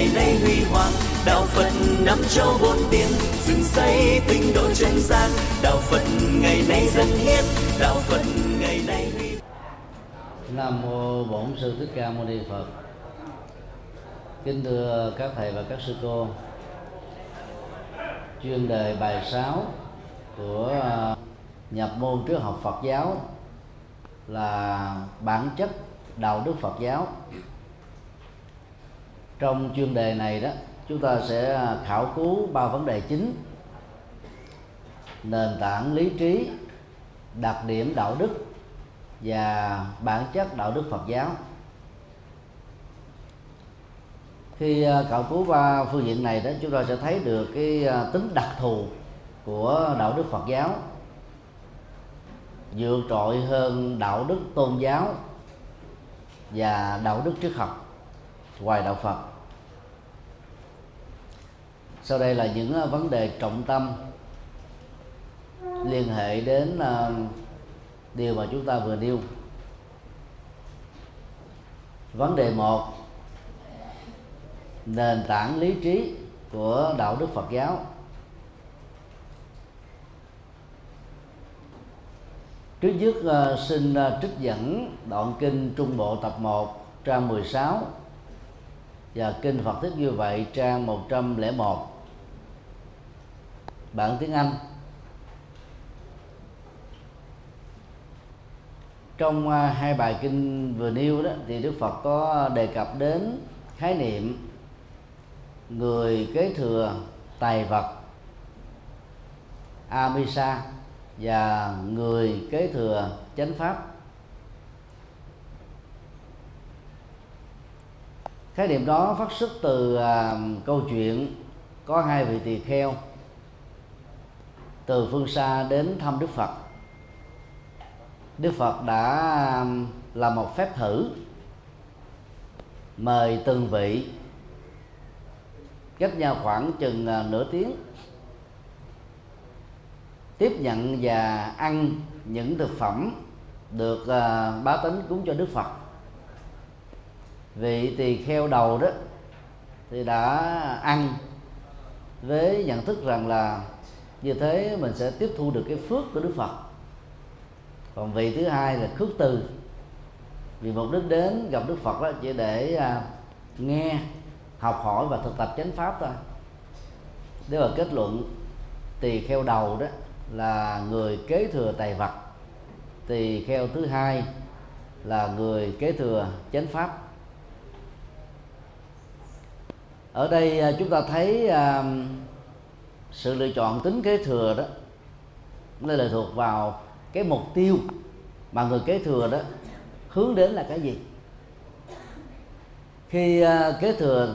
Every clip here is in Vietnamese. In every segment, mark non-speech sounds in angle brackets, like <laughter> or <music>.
ngày nay huy hoàng, đạo phật năm châu bốn biển, dựng xây tinh độ chân gian. Đạo phật ngày nay dân hiến, đạo phật ngày nay huy nam mô bổn sư thích ca mâu ni phật. Kính thưa các thầy và các sư cô. Chuyên đề bài 6 của à, nhập môn trước học Phật giáo là bản chất đạo đức Phật giáo trong chuyên đề này đó, chúng ta sẽ à, khảo cứu ba vấn đề chính. Nền tảng lý trí, đặc điểm đạo đức và bản chất đạo đức Phật giáo. Khi à, khảo cứu ba phương diện này đó, chúng ta sẽ thấy được cái à, tính đặc thù của đạo đức Phật giáo. Vượt trội hơn đạo đức tôn giáo và đạo đức triết học ngoài đạo Phật sau đây là những à, vấn đề trọng tâm liên hệ đến à, điều mà chúng ta vừa nêu. Vấn đề một nền tảng lý trí của đạo đức Phật giáo. Trước nhất uh, xin uh, trích dẫn đoạn kinh Trung Bộ tập 1 trang 16 và kinh Phật thích như vậy trang 101 bản tiếng Anh. Trong à, hai bài kinh vừa nêu đó, thì Đức Phật có đề cập đến khái niệm người kế thừa tài vật, Amisa, và người kế thừa chánh pháp. Khái niệm đó phát xuất từ à, câu chuyện có hai vị tỳ kheo từ phương xa đến thăm Đức Phật. Đức Phật đã um, làm một phép thử mời từng vị cách nhau khoảng chừng à, nửa tiếng, tiếp nhận và ăn những thực phẩm được à, báo tính cúng cho Đức Phật. Vị tỳ kheo đầu đó thì đã ăn với nhận thức rằng là như thế mình sẽ tiếp thu được cái phước của Đức Phật. Còn vị thứ hai là khước từ. Vì mục đích đến gặp Đức Phật đó chỉ để à, nghe học hỏi và thực tập chánh pháp thôi. Nếu mà kết luận tỳ kheo đầu đó là người kế thừa tài vật tỳ kheo thứ hai là người kế thừa chánh pháp. Ở đây à, chúng ta thấy uh, sự lựa chọn tính kế thừa đó nó lệ thuộc vào cái mục tiêu mà người kế thừa đó hướng đến là cái gì. Khi uh, kế thừa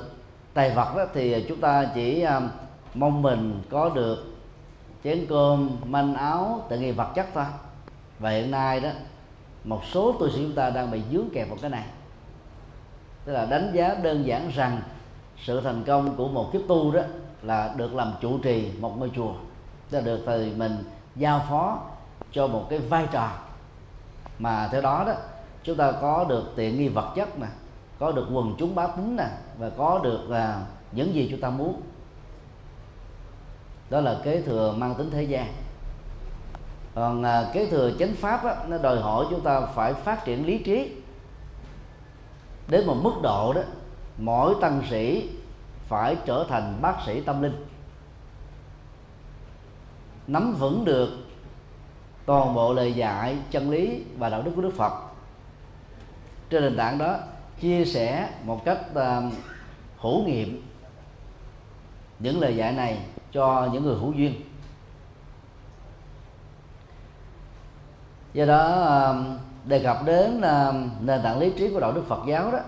tài vật đó thì chúng ta chỉ uh, mong mình có được chén cơm manh áo tự nghi vật chất thôi. Và hiện nay đó một số tu sĩ chúng ta đang bị dướng kẹt vào cái này. Tức là đánh giá đơn giản rằng sự thành công của một kiếp tu đó là được làm chủ trì một ngôi chùa. Tức là được thời mình giao phó cho một cái vai trò. Mà theo đó đó chúng ta có được tiện nghi vật chất nè có được quần chúng bá tính nè và có được là những gì chúng ta muốn. Đó là kế thừa mang tính thế gian. Còn à, kế thừa chánh pháp á, nó đòi hỏi chúng ta phải phát triển lý trí. Đến một mức độ đó mỗi tăng sĩ phải trở thành bác sĩ tâm linh. Nắm vững được toàn bộ lời dạy chân lý và đạo đức của đức phật. Trên nền tảng đó chia sẻ một cách uh, hữu nghiệm những lời dạy này cho những người hữu duyên. Do đó uh, đề cập đến uh, nền tảng lý trí của đạo đức Phật giáo đó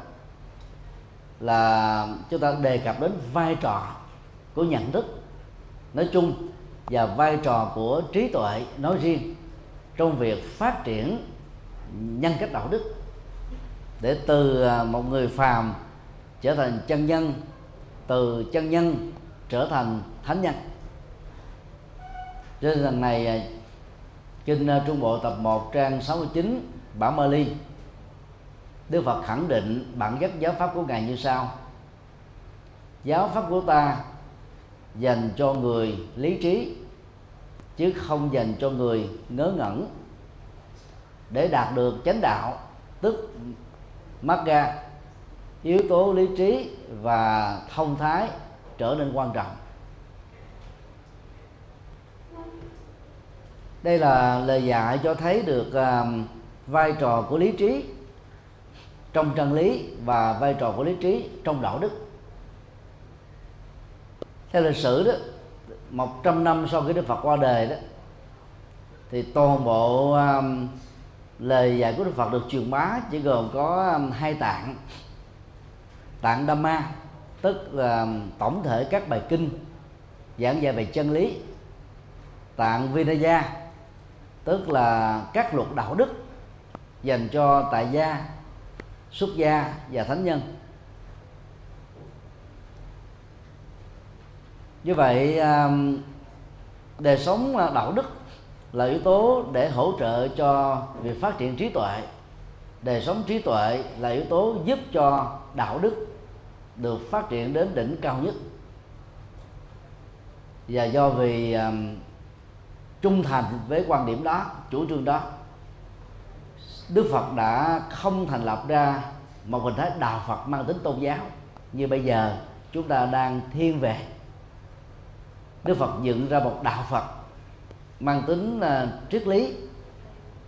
là chúng ta đề cập đến vai trò của nhận thức nói chung và vai trò của trí tuệ nói riêng trong việc phát triển nhân cách đạo đức. Để từ à, một người phàm trở thành chân nhân, từ chân nhân trở thành thánh nhân. Trên lần này à, kinh à, Trung Bộ tập 1 trang 69 bản Mali Đức Phật khẳng định bản chất giáo pháp của ngài như sau. Giáo pháp của ta dành cho người lý trí chứ không dành cho người ngớ ngẩn. Để đạt được chánh đạo tức magga yếu tố lý trí và thông thái trở nên quan trọng. Đây là lời dạy cho thấy được uh, vai trò của lý trí trong chân lý và vai trò của lý trí trong đạo đức. Theo lịch sử đó 100 năm sau khi Đức Phật qua đời đó thì toàn bộ um, lời dạy của Đức Phật được truyền bá chỉ gồm có um, hai tạng. Tạng Dhamma tức là um, tổng thể các bài kinh giảng dạy về chân lý. Tạng Vinaya tức là các luật đạo đức dành cho tại gia xuất gia và thánh nhân. Như vậy um, đời sống à, đạo đức là yếu tố để hỗ trợ cho việc phát triển trí tuệ. Đời sống trí tuệ là yếu tố giúp cho đạo đức được phát triển đến đỉnh cao nhất. Và do vì um, trung thành với quan điểm đó chủ trương đó Đức Phật đã không thành lập ra một hình thái đạo Phật mang tính tôn giáo như bây giờ chúng ta đang thiên về. Đức Phật dựng ra một đạo Phật mang tính uh, triết lý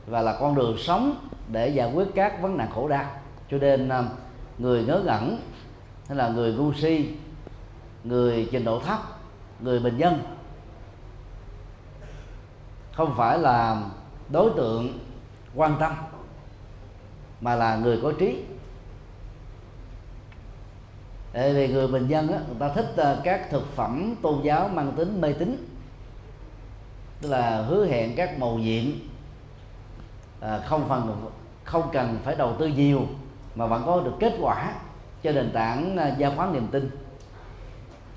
và là con đường sống để giải quyết các vấn nạn khổ đau. Cho nên uh, người ngớ ngẩn hay là người ngu si người trình độ thấp người bình dân không phải là đối tượng quan tâm mà là người có trí. Tại vì người bình dân á, người ta thích ờ, các thực phẩm tôn giáo mang tính mê tín tức là hứa hẹn các màu nhiệm à, không phần không cần phải đầu tư nhiều mà vẫn có được kết quả cho nền tảng ờ, gia khoán niềm tin.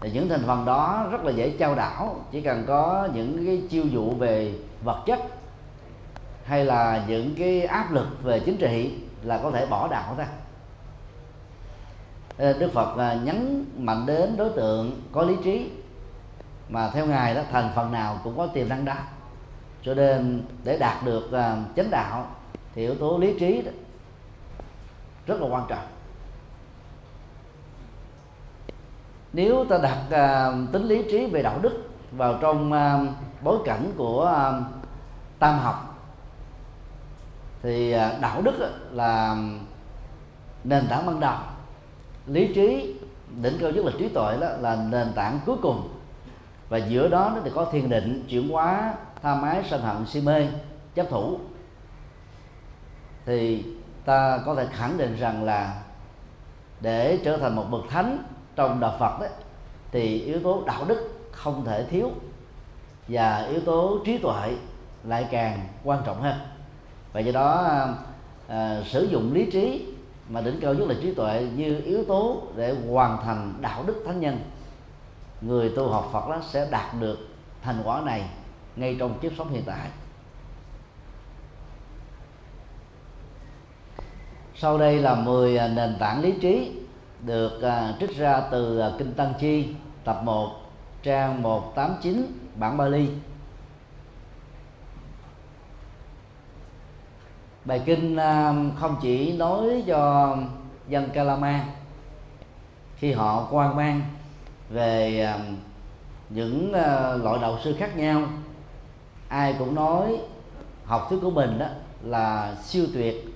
Thì những thành phần đó rất là dễ trao đảo chỉ cần có những cái chiêu dụ về vật chất hay là những cái áp lực về chính trị là có thể bỏ đạo ra. Đức Phật à, nhấn mạnh đến đối tượng có lý trí mà theo ngài đó, thành phần nào cũng có tiềm năng đó. Cho nên để đạt được à, chánh đạo thì yếu tố lý trí đó rất là quan trọng. Nếu ta đặt à, tính lý trí về đạo đức vào trong bối cảnh của tam học thì à, đạo đức là nền tảng ban đầu. Lý trí, đỉnh cao nhất là trí tuệ đó, là nền tảng cuối cùng. Và giữa đó thì có thiền định, chuyển hóa, tha mái sân hận, si mê, chấp thủ. Thì ta có thể khẳng định rằng là để trở thành một bậc thánh trong đạo Phật đấy thì yếu tố đạo đức không thể thiếu và yếu tố trí tuệ lại càng quan trọng hơn và do đó à, sử dụng lý trí mà đỉnh cao nhất là trí tuệ như yếu tố để hoàn thành đạo đức thánh nhân. Người tu học Phật đó sẽ đạt được thành quả này ngay trong kiếp sống hiện tại. Sau đây là 10 à, nền tảng lý trí được à, trích ra từ à, kinh Tăng Chi tập 1 trang 189 bản Bali. Bài kinh um, không chỉ nói cho dân Kalama khi họ quan mang về um, những ờ, loại đạo sư khác nhau ai cũng nói học thuyết của mình đó là siêu tuyệt.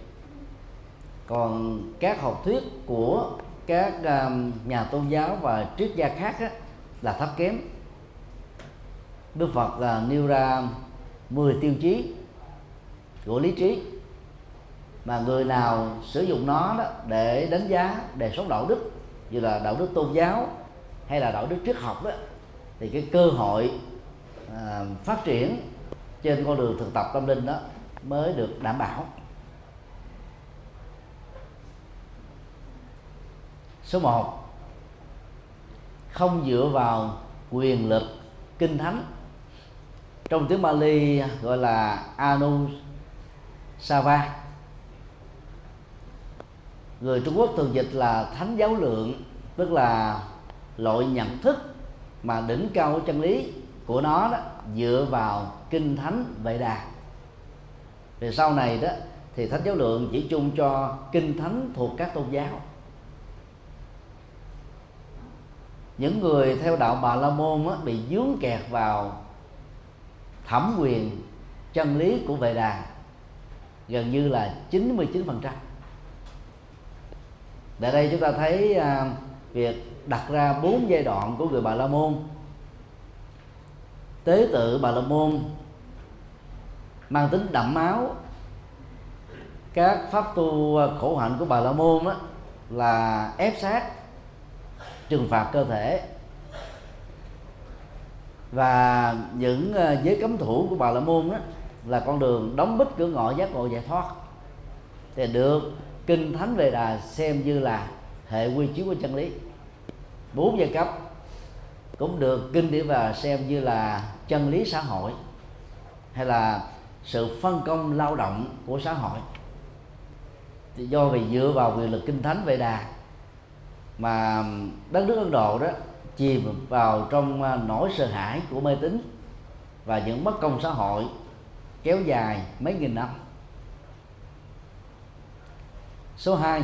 Còn các học thuyết của các um, nhà tôn giáo và triết gia khác đó, là thấp kém. Đức Phật là nêu ra 10 tiêu chí của lý trí mà người nào sử dụng nó đó để đánh giá đề sống đạo đức như là đạo đức tôn giáo hay là đạo đức triết học đó thì cái cơ hội à, phát triển trên con đường thực tập tâm linh đó mới được đảm bảo. Số 1 không dựa vào quyền lực kinh thánh. Trong tiếng Bali gọi là Anu Sava người Trung Quốc thường dịch là thánh giáo lượng tức là loại nhận thức mà đỉnh cao của chân lý của nó đó dựa vào kinh thánh vệ đà về sau này đó thì thánh giáo lượng chỉ chung cho kinh thánh thuộc các tôn giáo. Những người theo đạo bà la môn á, bị dướng kẹt vào thẩm quyền chân lý của vệ đà gần như là 99% tại đây chúng ta thấy à, việc đặt ra bốn giai đoạn của người bà la môn. Tế tự bà la môn mang tính đậm máu. Các pháp tu à, khổ hạnh của bà la môn đó là ép sát trừng phạt cơ thể. Và những à, giới cấm thủ của bà la môn đó là con đường đóng bít cửa ngõ giác ngộ giải thoát. Thì được kinh thánh về đà xem như là hệ quy chiếu của chân lý. Bốn giai cấp cũng được kinh điển và xem như là chân lý xã hội, hay là sự phân công lao động của xã hội. Thì do vì dựa vào quyền lực kinh thánh về đà mà đất nước ấn độ đó chìm vào trong à, nỗi sợ hãi của mê tín và những bất công xã hội kéo dài mấy nghìn năm số 2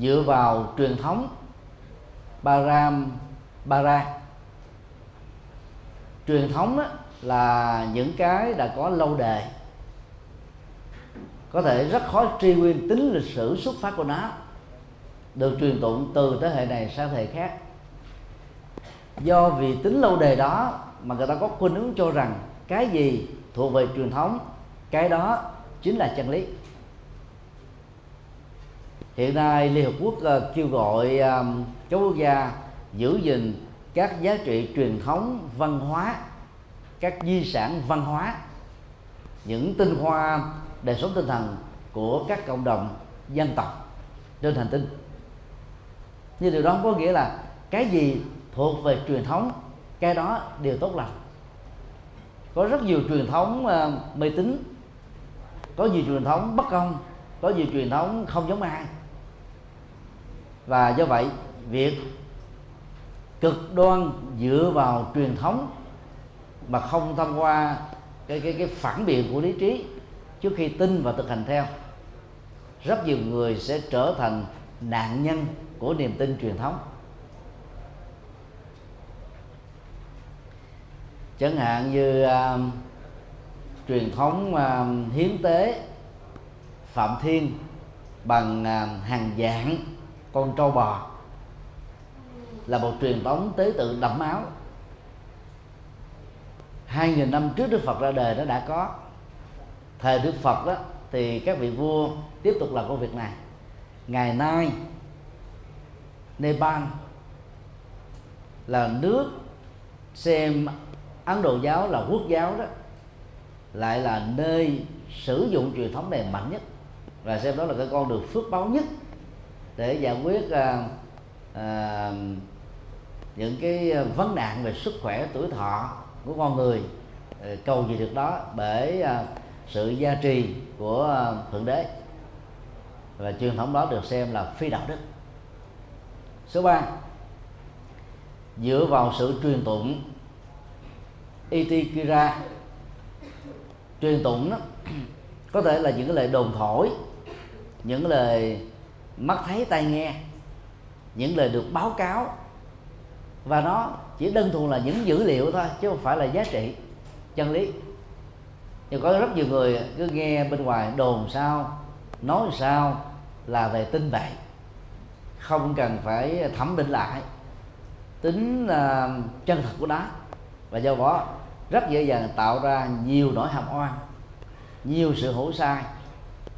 dựa vào truyền thống Baram Bara truyền thống đó là những cái đã có lâu đời. Có thể rất khó truy nguyên tính lịch sử xuất phát của nó. Được truyền tụng từ thế hệ này sang thế hệ khác. Do vì tính lâu đời đó mà người ta có khuynh hướng cho rằng cái gì thuộc về truyền thống, cái đó chính là chân lý hiện nay liên hợp quốc uh, kêu gọi ờ, các quốc gia giữ gìn các giá trị truyền thống văn hóa các di sản văn hóa những tinh hoa đời sống tinh thần của các cộng đồng dân tộc trên hành tinh. Nhưng điều đó không có nghĩa là cái gì thuộc về truyền thống cái đó đều tốt lành. Có rất nhiều truyền thống uh, mê tín có nhiều truyền thống bất công có nhiều truyền thống không giống ai và do vậy việc cực đoan dựa vào truyền thống mà không thông qua cái cái cái phản biện của lý trí trước khi tin và thực hành theo rất nhiều người sẽ trở thành nạn nhân của niềm tin truyền thống. Chẳng hạn như uh, truyền thống uh, hiến tế phạm thiên bằng uh, hàng dạng con trâu bò là một truyền thống tế tự đẫm máu. Hai nghìn năm trước Đức Phật ra đời nó đã có. Thời Đức Phật đó, thì các vị vua tiếp tục làm công việc này. Ngày nay, Nepal là nước xem Ấn Độ giáo là quốc giáo đó, lại là nơi sử dụng truyền thống này mạnh nhất. Và xem đó là cái con đường phước báo nhất để giải quyết uh, uh, những cái vấn nạn về sức khỏe tuổi thọ của con người uh, cầu gì được đó bởi uh, sự gia trì của uh, thượng đế. Và truyền thống đó được xem là phi đạo đức. Số 3 dựa vào sự truyền tụng itikira. Truyền tụng đó có thể là những cái lời đồn thổi những lời mắt thấy tai nghe những lời được báo cáo. Và nó chỉ đơn thuần là những dữ liệu thôi chứ không phải là giá trị chân lý. Nhưng có rất nhiều người cứ nghe bên ngoài đồn sao nói sao là về tin vậy không cần phải thẩm định lại. Tính uh, chân thật của nó. Và do đó rất dễ dàng tạo ra nhiều nỗi hàm oan nhiều sự hổ sai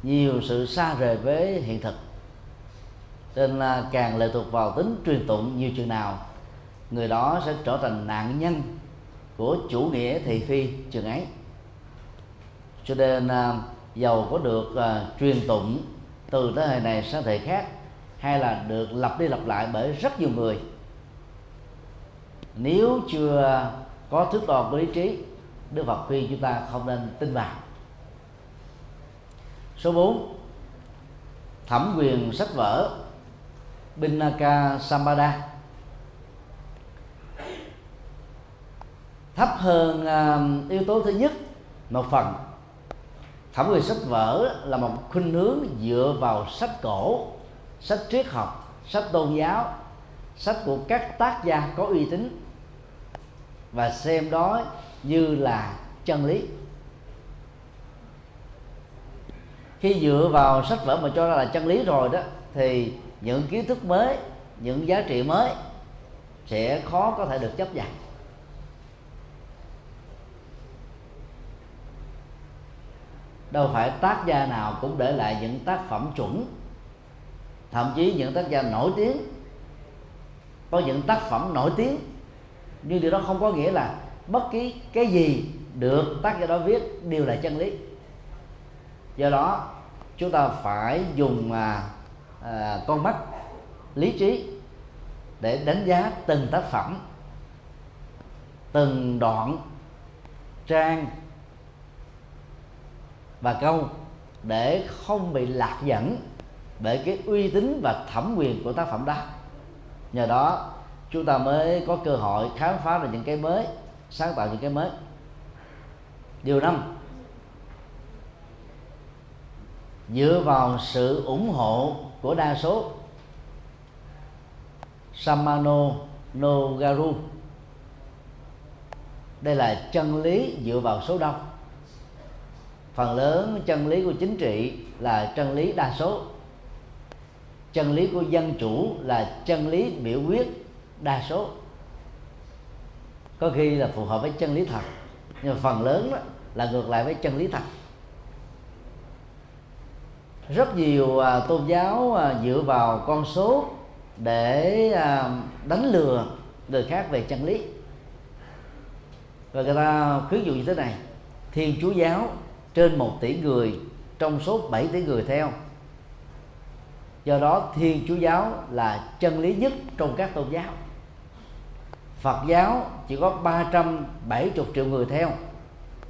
nhiều sự xa rời với hiện thực nên là càng lệ thuộc vào tính truyền tụng nhiều chừng nào người đó sẽ trở thành nạn nhân của chủ nghĩa thị phi chừng ấy. Cho nên à, giàu có được uh, truyền tụng từ thế hệ này sang thế hệ khác hay là được lặp đi lặp lại bởi rất nhiều người. Nếu chưa có thước đo của lý trí Đức Phật khuyên chúng ta không nên tin vào. Số 4 thẩm quyền sách vở. Binaka Sampada thấp hơn uh, yếu tố thứ nhất một phần. Thẩm quyền sách vở là một khuynh hướng dựa vào sách cổ sách triết học sách tôn giáo sách của các tác gia có uy tín và xem đó như là chân lý. Khi dựa vào sách vở mà cho ra là chân lý rồi đó thì những kiến thức mới, những giá trị mới sẽ khó có thể được chấp nhận. Đâu phải tác gia nào cũng để lại những tác phẩm chuẩn. Thậm chí những tác gia nổi tiếng, có những tác phẩm nổi tiếng, nhưng điều đó không có nghĩa là bất kỳ cái gì được tác giả đó viết đều là chân lý. Do đó, chúng ta phải dùng à, à, con mắt lý trí để đánh giá từng tác phẩm từng đoạn trang và câu để không bị lạc dẫn bởi cái uy tín và thẩm quyền của tác phẩm đó. Nhờ đó chúng ta mới có cơ hội khám phá được những cái mới sáng tạo những cái mới. Điều năm dựa vào sự ủng hộ của đa số. Samano Nogaru đây là chân lý dựa vào số đông. Phần lớn chân lý của chính trị là chân lý đa số. Chân lý của dân chủ là chân lý biểu quyết đa số. Có khi là phù hợp với chân lý thật, nhưng mà phần lớn đó là ngược lại với chân lý thật rất nhiều à, tôn giáo à, dựa vào con số để à, đánh lừa người khác về chân lý. Và người ta khuyến dụ như thế này, thiên chúa giáo trên một tỷ người, trong số 7 tỷ người theo. Do đó thiên chúa giáo là chân lý nhất trong các tôn giáo. Phật giáo chỉ có 370 triệu người theo,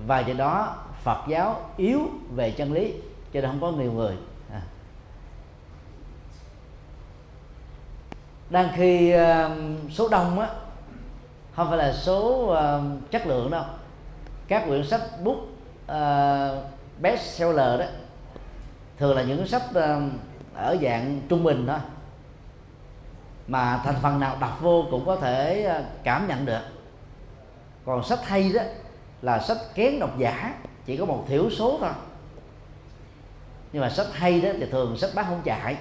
và do đó Phật giáo yếu về chân lý cho nên không có nhiều người. À. đang khi uh, số đông á không phải là số uh, chất lượng đâu. Các quyển sách book ờ, uh, best seller đó thường là những sách uh, ở dạng trung bình thôi. Mà thành phần nào đọc vô cũng có thể ờ, cảm nhận được. Còn sách hay đó là sách kén độc giả chỉ có một thiểu số thôi nhưng mà sách hay đó thì thường sách bán không chạy.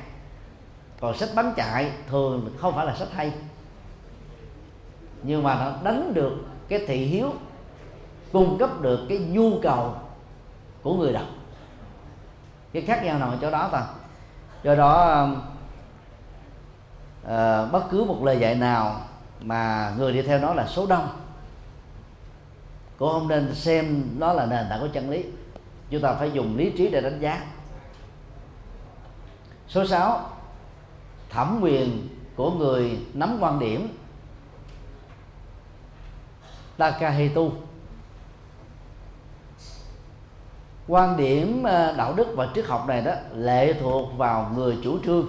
Còn sách bán chạy thường không phải là sách hay. Nhưng mà nó đánh được cái thị hiếu cung cấp được cái nhu cầu của người đọc. Cái khác nhau nằm ở chỗ đó thôi do đó uh, bất cứ một lời dạy nào mà người đi theo nó là số đông. Cũng không nên xem nó là nền tảng của chân lý. Chúng ta phải dùng lý trí để đánh giá số 6 thẩm quyền của người nắm quan điểm. Takahitu quan điểm ờ, đạo đức và triết học này đó lệ thuộc vào người chủ trương.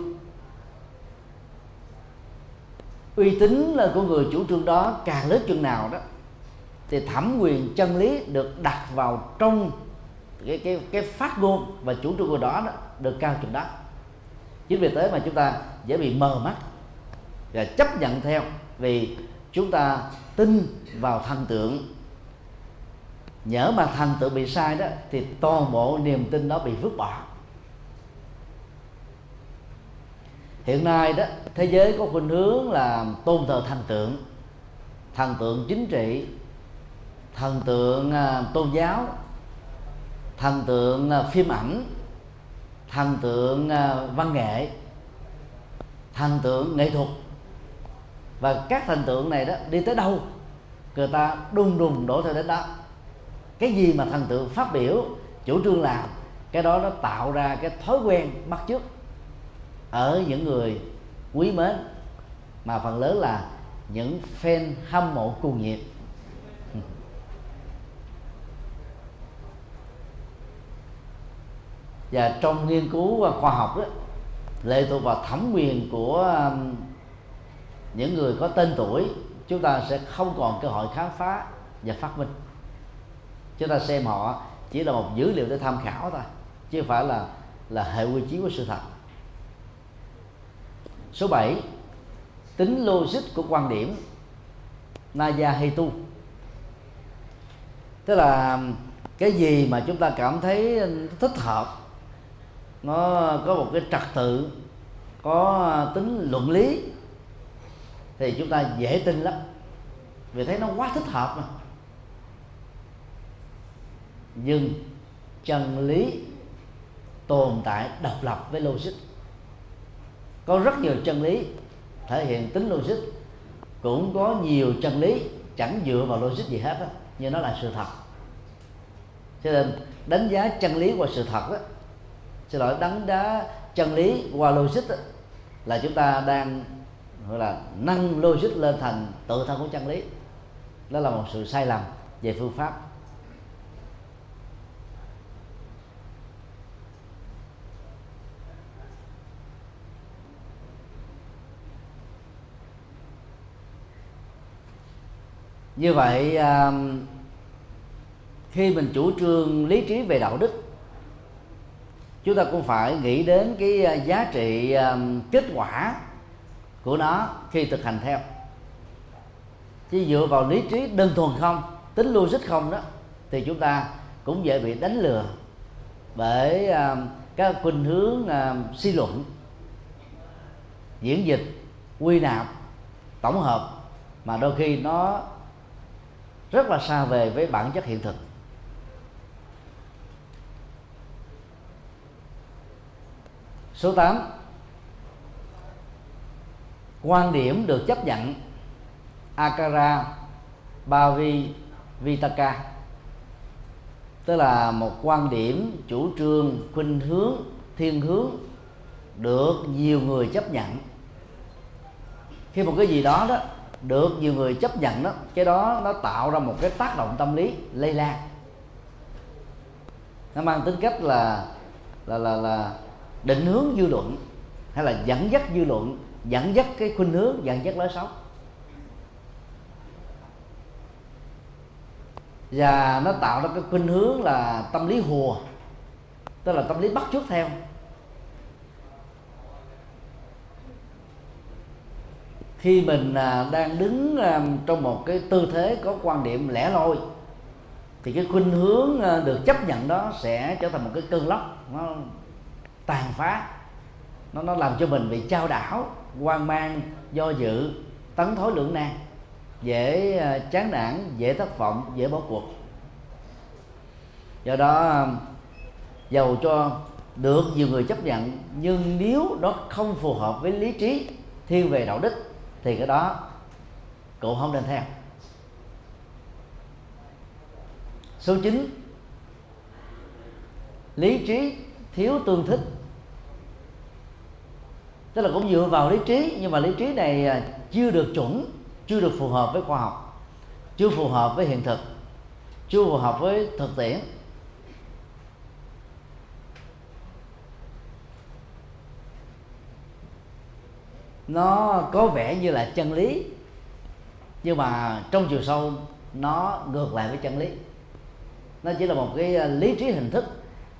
Uy tín của người chủ trương đó càng lớn chừng nào đó thì thẩm quyền chân lý được đặt vào trong cái cái cái phát ngôn và chủ trương của đó, đó được cao chừng đó chính vì thế mà chúng ta dễ bị mờ mắt và chấp nhận theo vì chúng ta tin vào thần tượng. Nhỡ mà thần tượng bị sai đó, thì toàn bộ niềm tin đó bị vứt bỏ. Hiện nay đó, thế giới có khuynh hướng là tôn thờ thần tượng thần tượng chính trị, thần tượng à, tôn giáo, thần tượng à, phim ảnh thần tượng à, văn nghệ. Thần tượng nghệ thuật. Và các thần tượng này đó đi tới đâu, người ta đùng đùng đổ theo đến đó. Cái gì mà thần tượng phát biểu, chủ trương làm, cái đó nó tạo ra cái thói quen bắt chước ở những người quý mến. Mà phần lớn là những fan hâm mộ cuồng nhiệt. Và trong nghiên cứu à, khoa học đó, lệ thuộc vào thẩm quyền của những người có tên tuổi, chúng ta sẽ không còn cơ hội khám phá và phát minh. Chúng ta xem họ chỉ là một dữ liệu để tham khảo thôi, chứ không phải là là hệ quy chiếu của sự thật. Số 7 tính logic của quan điểm Naya tu tức là cái gì mà chúng ta cảm thấy thích hợp nó có một cái trật tự, có à, tính luận lý. Thì chúng ta dễ tin lắm. Vì thấy nó quá thích hợp mà. Nhưng chân lý tồn tại độc lập với logic. Có rất nhiều chân lý thể hiện tính logic. Cũng có nhiều chân lý chẳng dựa vào logic gì hết á, nhưng nó là sự thật. Cho nên, đánh giá chân lý qua sự thật đó xin lỗi đánh đá chân lý qua logic là chúng ta đang, gọi là, nâng logic lên thành tự thân của chân lý. Đó là một sự sai lầm về phương pháp. Như vậy à, khi mình chủ trương lý trí về đạo đức chúng ta cũng phải nghĩ đến cái à, giá trị à, kết quả của nó khi thực hành theo. Chứ dựa vào lý trí đơn thuần không tính logic không đó thì chúng ta cũng dễ bị đánh lừa bởi à, các khuynh hướng uh, suy luận diễn dịch quy nạp tổng hợp mà đôi khi nó rất là xa về với bản chất hiện thực. Số 8 quan điểm được chấp nhận akara bavi vitaka tức là một quan điểm chủ trương khuynh hướng, thiên hướng được nhiều người chấp nhận. Khi một cái gì đó đó được nhiều người chấp nhận đó, cái đó nó tạo ra một cái tác động tâm lý lây lan. Nó mang tính cách là là là là định hướng dư luận, hay là dẫn dắt dư luận, dẫn dắt cái khuynh hướng, dẫn dắt lối sống. Và nó tạo ra cái khuynh hướng là tâm lý hùa, tức là tâm lý bắt chước theo. Khi mình à, đang đứng à, trong một cái tư thế có quan điểm lẻ loi, thì cái khuynh hướng à, được chấp nhận đó sẽ trở thành một cái cơn lốc. Nó tàn phá. Nó nó làm cho mình bị trao đảo, hoang mang, do dự, tấn thối lưỡng nan, dễ ờ, chán nản, dễ thất vọng, dễ bỏ cuộc. Do đó dầu cho được nhiều người chấp nhận, nhưng nếu đó không phù hợp với lý trí, thiên về đạo đức, thì cái đó cậu không nên theo. Số 9 lý trí thiếu tương thích tức là cũng dựa vào lý trí nhưng mà lý trí này à, chưa được chuẩn chưa được phù hợp với khoa học chưa phù hợp với hiện thực chưa phù hợp với thực tiễn. Nó có vẻ như là chân lý nhưng mà trong chiều sâu nó ngược lại với chân lý. Nó chỉ là một cái à, lý trí hình thức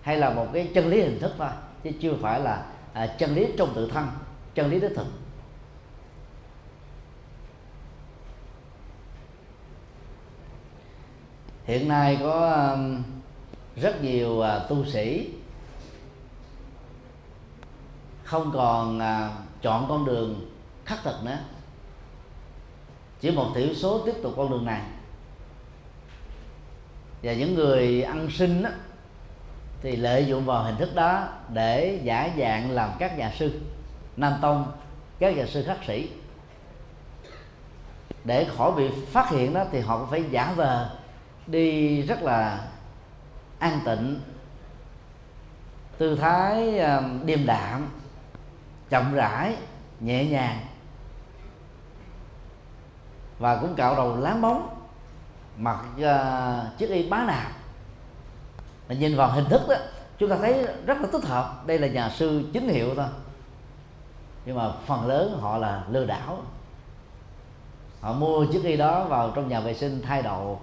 hay là một cái chân lý hình thức thôi chứ chưa phải là à, chân lý trong tự thân chân lý đích thực. Hiện nay có um, rất nhiều à, tu sĩ không còn à, chọn con đường khắc thực nữa. Chỉ một thiểu số tiếp tục con đường này. Và những người ăn sinh đó, thì lợi dụng vào hình thức đó để giả dạng làm các nhà sư nam tông các nhà sư khắc sĩ. Để khỏi bị phát hiện đó thì họ cũng phải giả vờ đi rất là an tịnh tư thái ờ, điềm đạm chậm rãi nhẹ nhàng và cũng cạo đầu láng bóng mặc uh, chiếc y bá nạp. Mà nhìn vào hình thức đó chúng ta thấy rất là thích hợp. Đây là nhà sư chính hiệu thôi nhưng mà phần lớn họ là lừa đảo. Họ mua chiếc y đó vào trong nhà vệ sinh thay đồ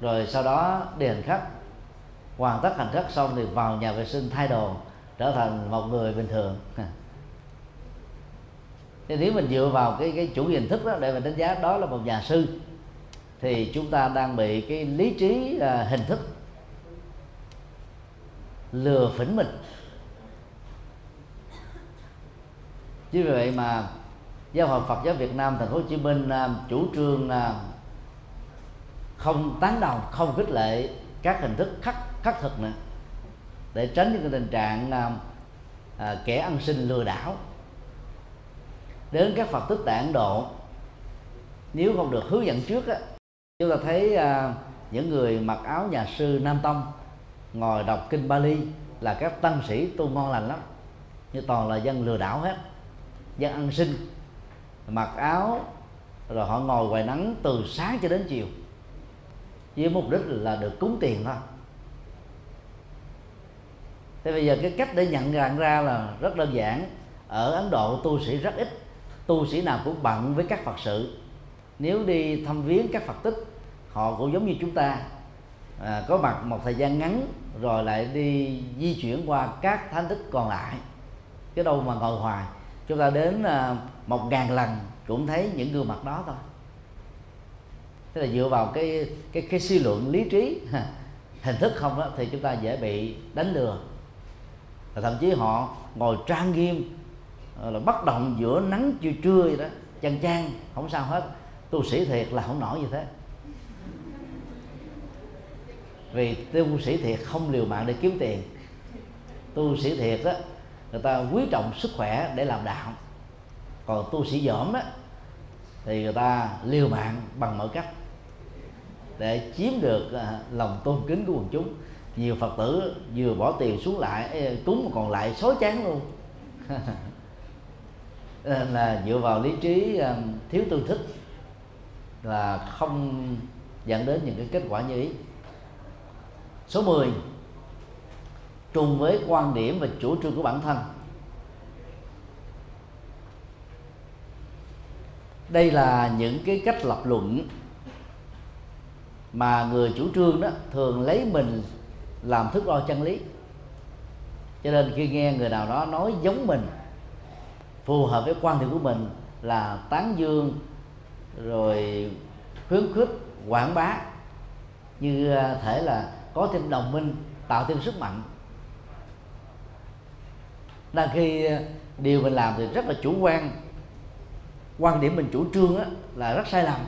rồi sau đó đi hành khách hoàn tất hành khách xong thì vào nhà vệ sinh thay đồ trở thành một người bình thường. <laughs> Thì nếu mình dựa vào cái cái chủ hình thức đó để mình đánh giá đó là một nhà sư thì chúng ta đang bị cái lý trí uh, hình thức lừa phỉnh mình. Chính vì vậy mà giáo hội Phật giáo Việt Nam thành phố Hồ Chí Minh à, chủ trương à, không tán đồng không khích lệ các hình thức khắc khắc thực nữa để tránh những tình trạng à, à kẻ ăn sinh lừa đảo. Đến các Phật tích tạng Độ nếu không được hướng dẫn trước á, chúng ta thấy à, những người mặc áo nhà sư Nam Tông ngồi đọc kinh Bali là các tăng sĩ tu ngon lành lắm nhưng toàn là dân lừa đảo hết dân ăn sinh mặc áo rồi họ ngồi ngoài nắng từ sáng cho đến chiều. Với mục đích là được cúng tiền thôi. Thế bây giờ cái cách để nhận rằng ra là rất đơn giản. Ở ấn độ tu sĩ rất ít. Tu sĩ nào cũng bận với các phật sự. Nếu đi thăm viếng các phật tích họ cũng giống như chúng ta. À, có mặt một thời gian ngắn rồi lại đi di chuyển qua các thánh tích còn lại. Cái đâu mà ngồi hoài chúng ta đến à, một ngàn lần cũng thấy những gương mặt đó thôi. Tức là dựa vào cái cái cái suy luận lý trí <laughs> hình thức không đó, thì chúng ta dễ bị đánh lừa. Và thậm chí họ ngồi trang nghiêm ờ, là bất động giữa nắng chưa trưa vậy đó chăn chang không sao hết. Tu sĩ thiệt là không nổi như thế. Vì tu sĩ thiệt không liều mạng để kiếm tiền. Tu sĩ thiệt đó người ta quý trọng sức khỏe để làm đạo. Còn tu sĩ dởm đó thì người ta liều mạng bằng mọi cách để chiếm được à, lòng tôn kính của quần chúng. Nhiều phật tử vừa bỏ tiền xuống lại cúng mà còn lại xói chán luôn. <laughs> Nên là dựa vào lý trí à, thiếu tương thích là không dẫn đến những cái kết quả như ý. Số 10 trùng với quan điểm và chủ trương của bản thân. Đây là những cái cách lập luận mà người chủ trương đó thường lấy mình làm thước đo chân lý. Cho nên khi nghe người nào đó nói giống mình, phù hợp với quan điểm của mình là tán dương, rồi khuyến khích, quảng bá, như à, thể là có thêm đồng minh, tạo thêm sức mạnh đang khi ờ, điều mình làm thì rất là chủ quan. Quan điểm mình chủ trương á, là rất sai lầm.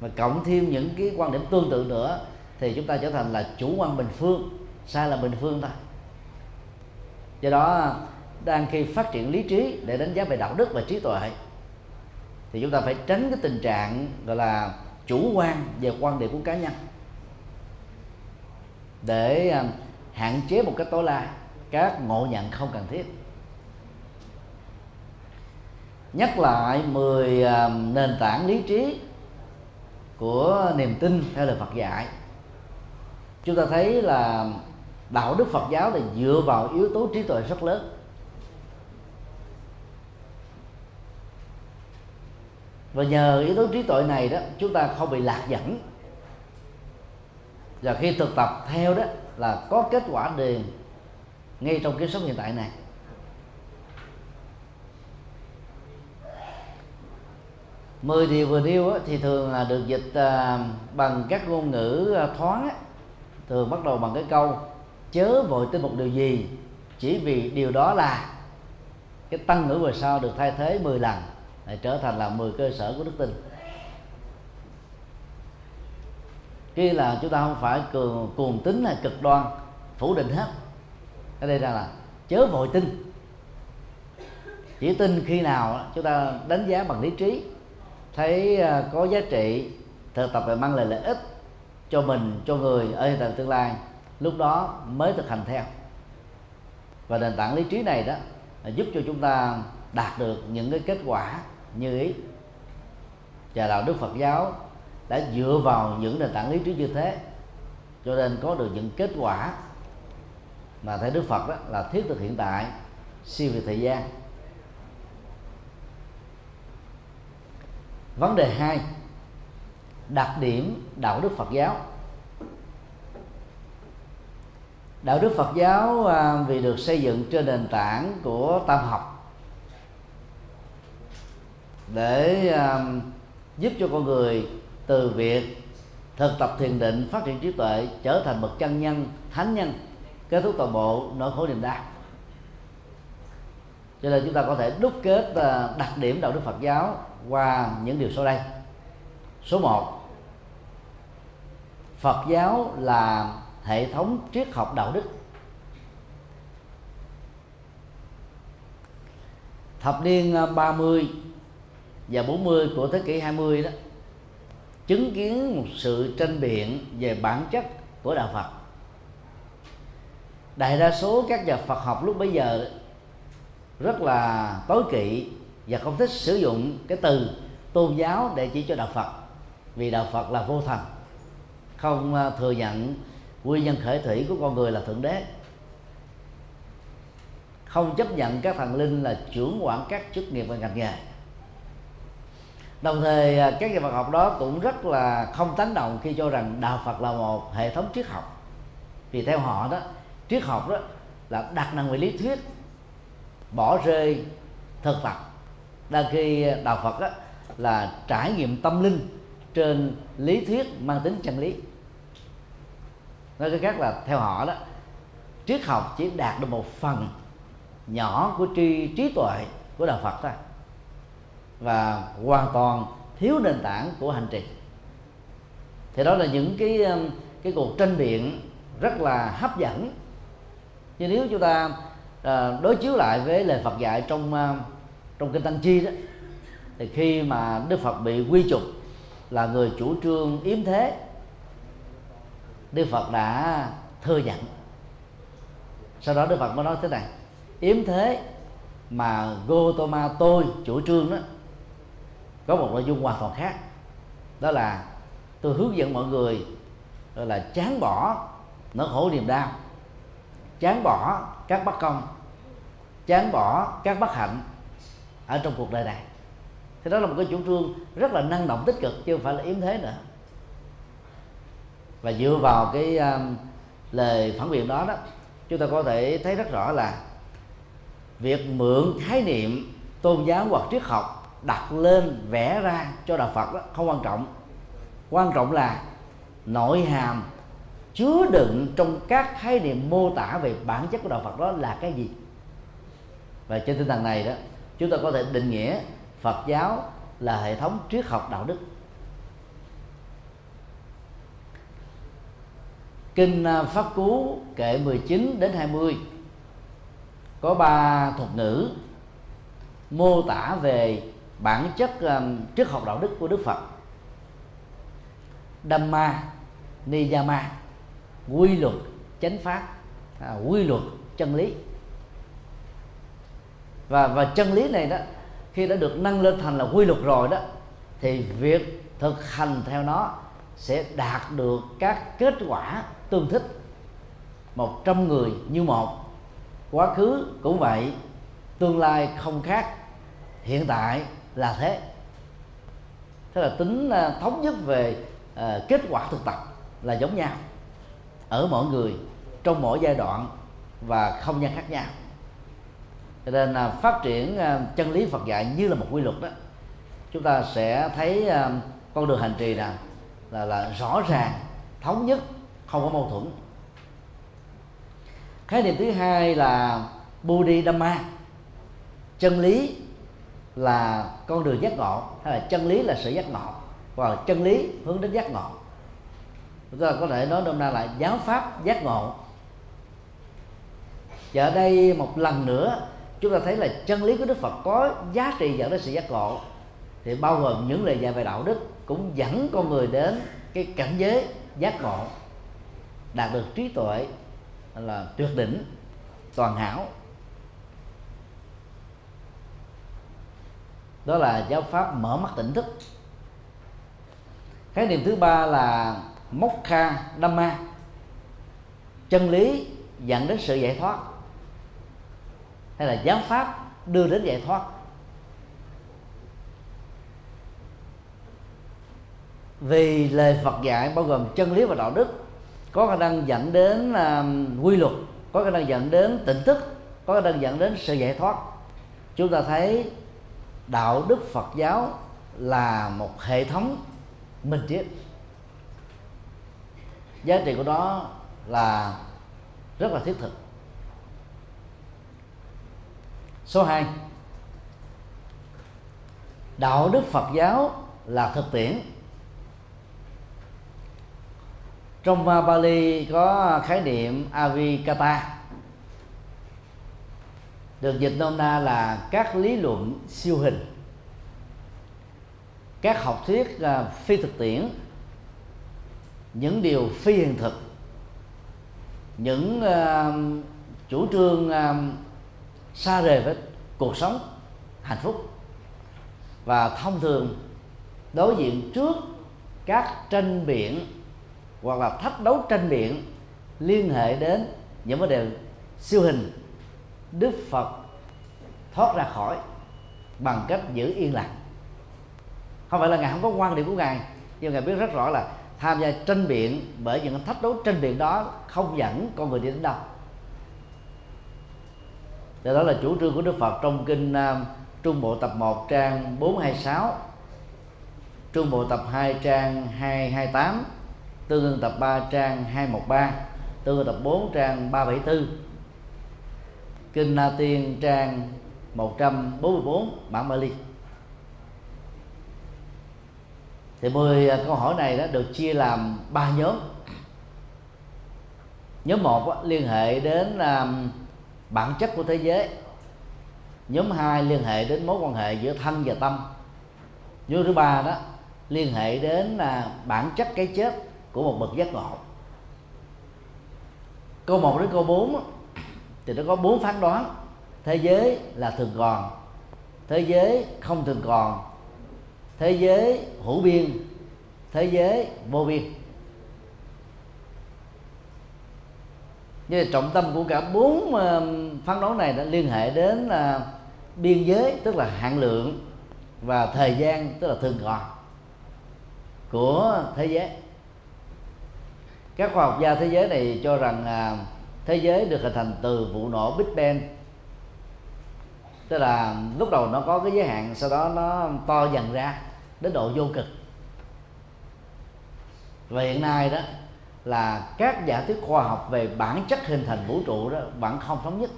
Và cộng thêm những cái quan điểm tương tự nữa thì chúng ta trở thành là chủ quan bình phương sai là bình phương thôi. Do đó đang khi phát triển lý trí để đánh giá về đạo đức và trí tuệ thì chúng ta phải tránh cái tình trạng gọi là chủ quan về quan điểm của cá nhân. Để ờ, hạn chế một cách tối đa các ngộ nhận không cần thiết nhắc lại 10 à, nền tảng lý trí của niềm tin theo lời Phật dạy. Chúng ta thấy là đạo đức Phật giáo là dựa vào yếu tố trí tuệ rất lớn. Và nhờ yếu tố trí tuệ này đó, chúng ta không bị lạc dẫn. Và khi thực tập theo đó là có kết quả liền ngay trong cái sống hiện tại này. Mười điều vừa nêu thì thường là được dịch à, bằng các ngôn ngữ à, thoáng thường bắt đầu bằng cái câu chớ vội tin một điều gì chỉ vì điều đó là. Cái tăng ngữ về sau được thay thế 10 lần để trở thành là 10 cơ sở của đức tin. Khi là chúng ta không phải cường cuồng tính là cực đoan phủ định hết. Ở đây ra là chớ vội tin. Chỉ tin khi nào chúng ta đánh giá bằng lý trí thấy à, có giá trị, thực tập và mang lại lợi ích cho mình, cho người ở hiện tại tương lai, lúc đó mới thực hành theo. Và nền tảng lý trí này đó giúp cho chúng ta đạt được những cái kết quả như ý. Và đạo đức Phật giáo đã dựa vào những nền tảng lý trí như thế, cho nên có được những kết quả mà theo Đức Phật đó là thiết thực hiện tại siêu việt thời gian. Vấn đề hai, đặc điểm đạo đức phật giáo. Đạo đức phật giáo à, vì được xây dựng trên nền tảng của tam học để à, giúp cho con người từ việc thực tập thiền định, phát triển trí tuệ, trở thành bậc chân nhân, thánh nhân, kết thúc toàn bộ nỗi khổ niềm đau. Cho nên chúng ta có thể đúc kết à, đặc điểm đạo đức Phật giáo qua những điều sau đây. Số 1 Phật giáo là hệ thống triết học đạo đức. Thập niên à, 30 và 40 của thế kỷ 20 đó chứng kiến một sự tranh biện về bản chất của đạo Phật. Đại đa số các nhà Phật học lúc bấy giờ rất là tối kỵ và không thích sử dụng cái từ tôn giáo để chỉ cho đạo Phật, vì đạo Phật là vô thần không à, thừa nhận nguyên nhân khởi thủy của con người là thượng đế. Không chấp nhận các thần linh là trưởng quản các chức nghiệp và ngành nghề. Đồng thời à, các nhà Phật học đó cũng rất là không tán đồng khi cho rằng đạo Phật là một hệ thống triết học. Vì theo họ đó, triết học đó là đặt nặng về lý thuyết, bỏ rơi thực tập đang khi đạo Phật đó là trải nghiệm tâm linh trên lý thuyết mang tính chân lý. Nói cách khác là theo họ đó, triết học chỉ đạt được một phần nhỏ của tri, trí tuệ của đạo Phật thôi, và hoàn toàn thiếu nền tảng của hành trì. Thì đó là những cái um, cái cuộc tranh biện rất là hấp dẫn. Nhưng nếu chúng ta ờ, đối chiếu lại với lời Phật dạy trong um, trong kinh Tăng Chi đó, thì khi mà Đức Phật bị quy chụp là người chủ trương yếm thế, Đức Phật đã thừa nhận sau đó Đức Phật mới nói thế này, yếm thế mà Gotama tôi chủ trương đó, có một nội dung hoàn toàn khác. Đó là tôi hướng dẫn mọi người là chán bỏ nỗi khổ niềm đau, chán bỏ các bất công, chán bỏ các bất hạnh ở trong cuộc đời này. Thì đó là một cái chủ trương rất là năng động tích cực chứ không phải là yếm thế nữa. Và dựa vào cái um, lời phản biện đó đó chúng ta có thể thấy rất rõ là việc mượn khái niệm tôn giáo hoặc triết học đặt lên vẽ ra cho đạo Phật đó không quan trọng. Quan trọng là nội hàm chứa đựng trong các khái niệm mô tả về bản chất của đạo Phật đó là cái gì. Và trên tinh thần này đó chúng ta có thể định nghĩa Phật giáo là hệ thống triết học đạo đức. Kinh à, Pháp Cú kệ 19 đến 20 có ba thuật ngữ mô tả về bản chất um, triết học đạo đức của Đức Phật. Dhamma Niyama quy luật chánh pháp à, quy luật chân lý và và chân lý này đó khi đã được nâng lên thành là quy luật rồi đó thì việc thực hành theo nó sẽ đạt được các kết quả tương thích. Một trăm người như một. Quá khứ cũng vậy tương lai không khác. Hiện tại là thế. Thế là tính à, thống nhất về uh, kết quả thực tập là giống nhau. Ở mỗi người trong mỗi giai đoạn và không gian khác nhau cho nên là phát triển à, chân lý Phật dạy như là một quy luật đó, chúng ta sẽ thấy à, con đường hành trì nào là là rõ ràng, thống nhất, không có mâu thuẫn. Khái niệm thứ hai là Bodhi Dhamma chân lý là con đường giác ngộ, hay là chân lý là sự giác ngộ, hoặc là chân lý hướng đến giác ngộ. Chúng ta có thể nói nôm na là giáo pháp giác ngộ. Và ở đây một lần nữa chúng ta thấy là chân lý của đức phật có giá trị dẫn đến sự giác ngộ. Thì bao gồm những lời dạy về đạo đức cũng dẫn con người đến cái cảnh giới giác ngộ, đạt được trí tuệ là tuyệt đỉnh, toàn hảo. Đó là giáo pháp mở mắt tỉnh thức. Khái niệm thứ ba là mokha dhamma. Chân lý dẫn đến sự giải thoát hay là giáo pháp đưa đến giải thoát? Vì lời Phật dạy bao gồm chân lý và đạo đức có khả năng dẫn đến uh, quy luật có khả năng dẫn đến tỉnh thức có khả năng dẫn đến sự giải thoát. Chúng ta thấy đạo đức Phật giáo là một hệ thống minh triết. Giá trị của nó là rất là thiết thực số 2 đạo đức Phật giáo là thực tiễn. Trong uh, Bali có khái niệm avikata. Được dịch nôm na là các lý luận siêu hình. Các học thuyết uh, phi thực tiễn. Những điều phi hiện thực. Những uh, chủ trương uh, xa rời với cuộc sống hạnh phúc. Và thông thường, đối diện trước các tranh biện hoặc là thách đấu tranh biện liên hệ đến những vấn đề siêu hình, đức phật thoát ra khỏi bằng cách giữ yên lặng. Không phải là ngài không có quan điểm của ngài, nhưng ngài biết rất rõ là tham gia tranh biện bởi những thách đấu tranh biện đó không dẫn con người đi đến đâu. Thì đó là chủ trương của Đức Phật trong kinh uh, Trung Bộ tập 1 trang 426 Trung Bộ tập 2 trang 228 Tương ương tập 3 trang 213 Tương ương tập 4 trang 374 Kinh Na Tiên trang 144 bản Bali thì 10 à, câu hỏi này đó được chia làm ba nhóm. Nhóm một liên hệ đến um, bản chất của thế giới. Nhóm hai liên hệ đến mối quan hệ giữa thân và tâm. Nhóm thứ ba đó, liên hệ đến là bản chất cái chết của một bậc giác ngộ. Câu 1 đến câu 4 thì nó có bốn phán đoán. Thế giới là thường còn, thế giới không thường còn, thế giới hữu biên, thế giới vô biên. Như trọng tâm của cả bốn ờ, phán đoán này đã liên hệ đến là biên giới tức là hạn lượng và thời gian tức là thường còn của thế giới. Các khoa học gia thế giới này cho rằng à, thế giới được hình thành từ vụ nổ Big Bang. Tức là lúc đầu nó có cái giới hạn sau đó nó to dần ra đến độ vô cực. Và hiện nay đó là các giả thuyết khoa học về bản chất hình thành vũ trụ đó vẫn không thống nhất.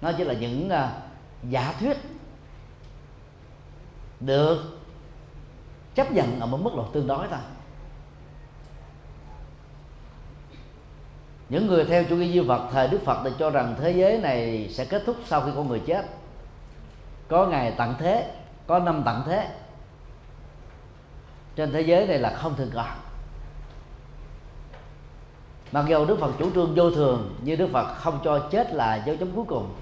Nó chỉ là những uh, giả thuyết được chấp nhận ở một mức độ tương đối thôi. Những người theo chủ nghĩa duy vật thời đức phật thì cho rằng thế giới này sẽ kết thúc sau khi con người chết. Có ngày tận thế có năm tận thế. Trên thế giới này là không thường còn mặc dù đức phật chủ trương vô thường, nhưng đức phật không cho chết là dấu chấm cuối cùng.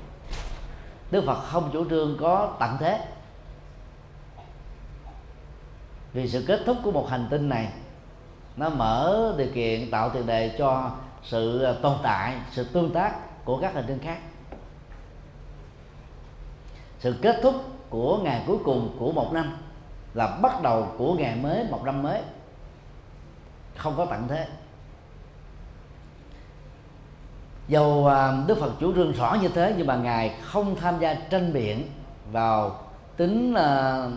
Đức phật không chủ trương có tận thế. Vì sự kết thúc của một hành tinh này, nó mở điều kiện tạo tiền đề cho sự tồn tại, sự tương tác của các hành tinh khác. Sự kết thúc của ngày cuối cùng của một năm là bắt đầu của ngày mới, một năm mới. Không có tận thế dầu à, đức phật chủ trương rõ như thế nhưng mà ngài không tham gia tranh biện vào tính là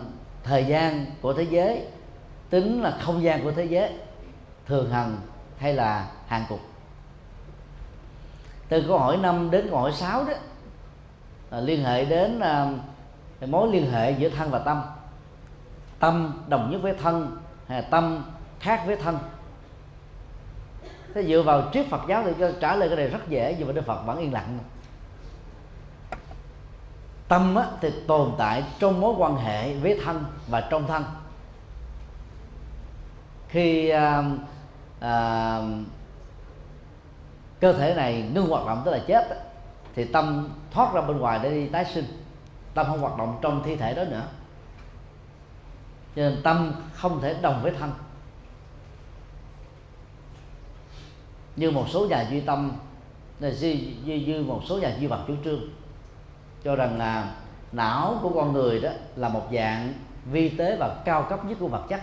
thời gian của thế giới tính là không gian của thế giới thường hằng hay là hàng cục. Từ câu hỏi 5 đến câu hỏi 6 đó à, liên hệ đến à, mối liên hệ giữa thân và tâm. Tâm đồng nhất với thân hay là tâm khác với thân? Thế dựa vào triết Phật giáo thì trả lời cái này rất dễ nhưng mà Đức Phật vẫn yên lặng. Tâm á, thì tồn tại trong mối quan hệ với thân và trong thân. Khi à, à, cơ thể này ngưng hoạt động tức là chết thì tâm thoát ra bên ngoài để đi tái sinh. Tâm không hoạt động trong thi thể đó nữa. Cho nên tâm không thể đồng với thân. Như một số nhà duy tâm như, như, như một số nhà duy vật chủ trương cho rằng là não của con người đó là một dạng vi tế và cao cấp nhất của vật chất.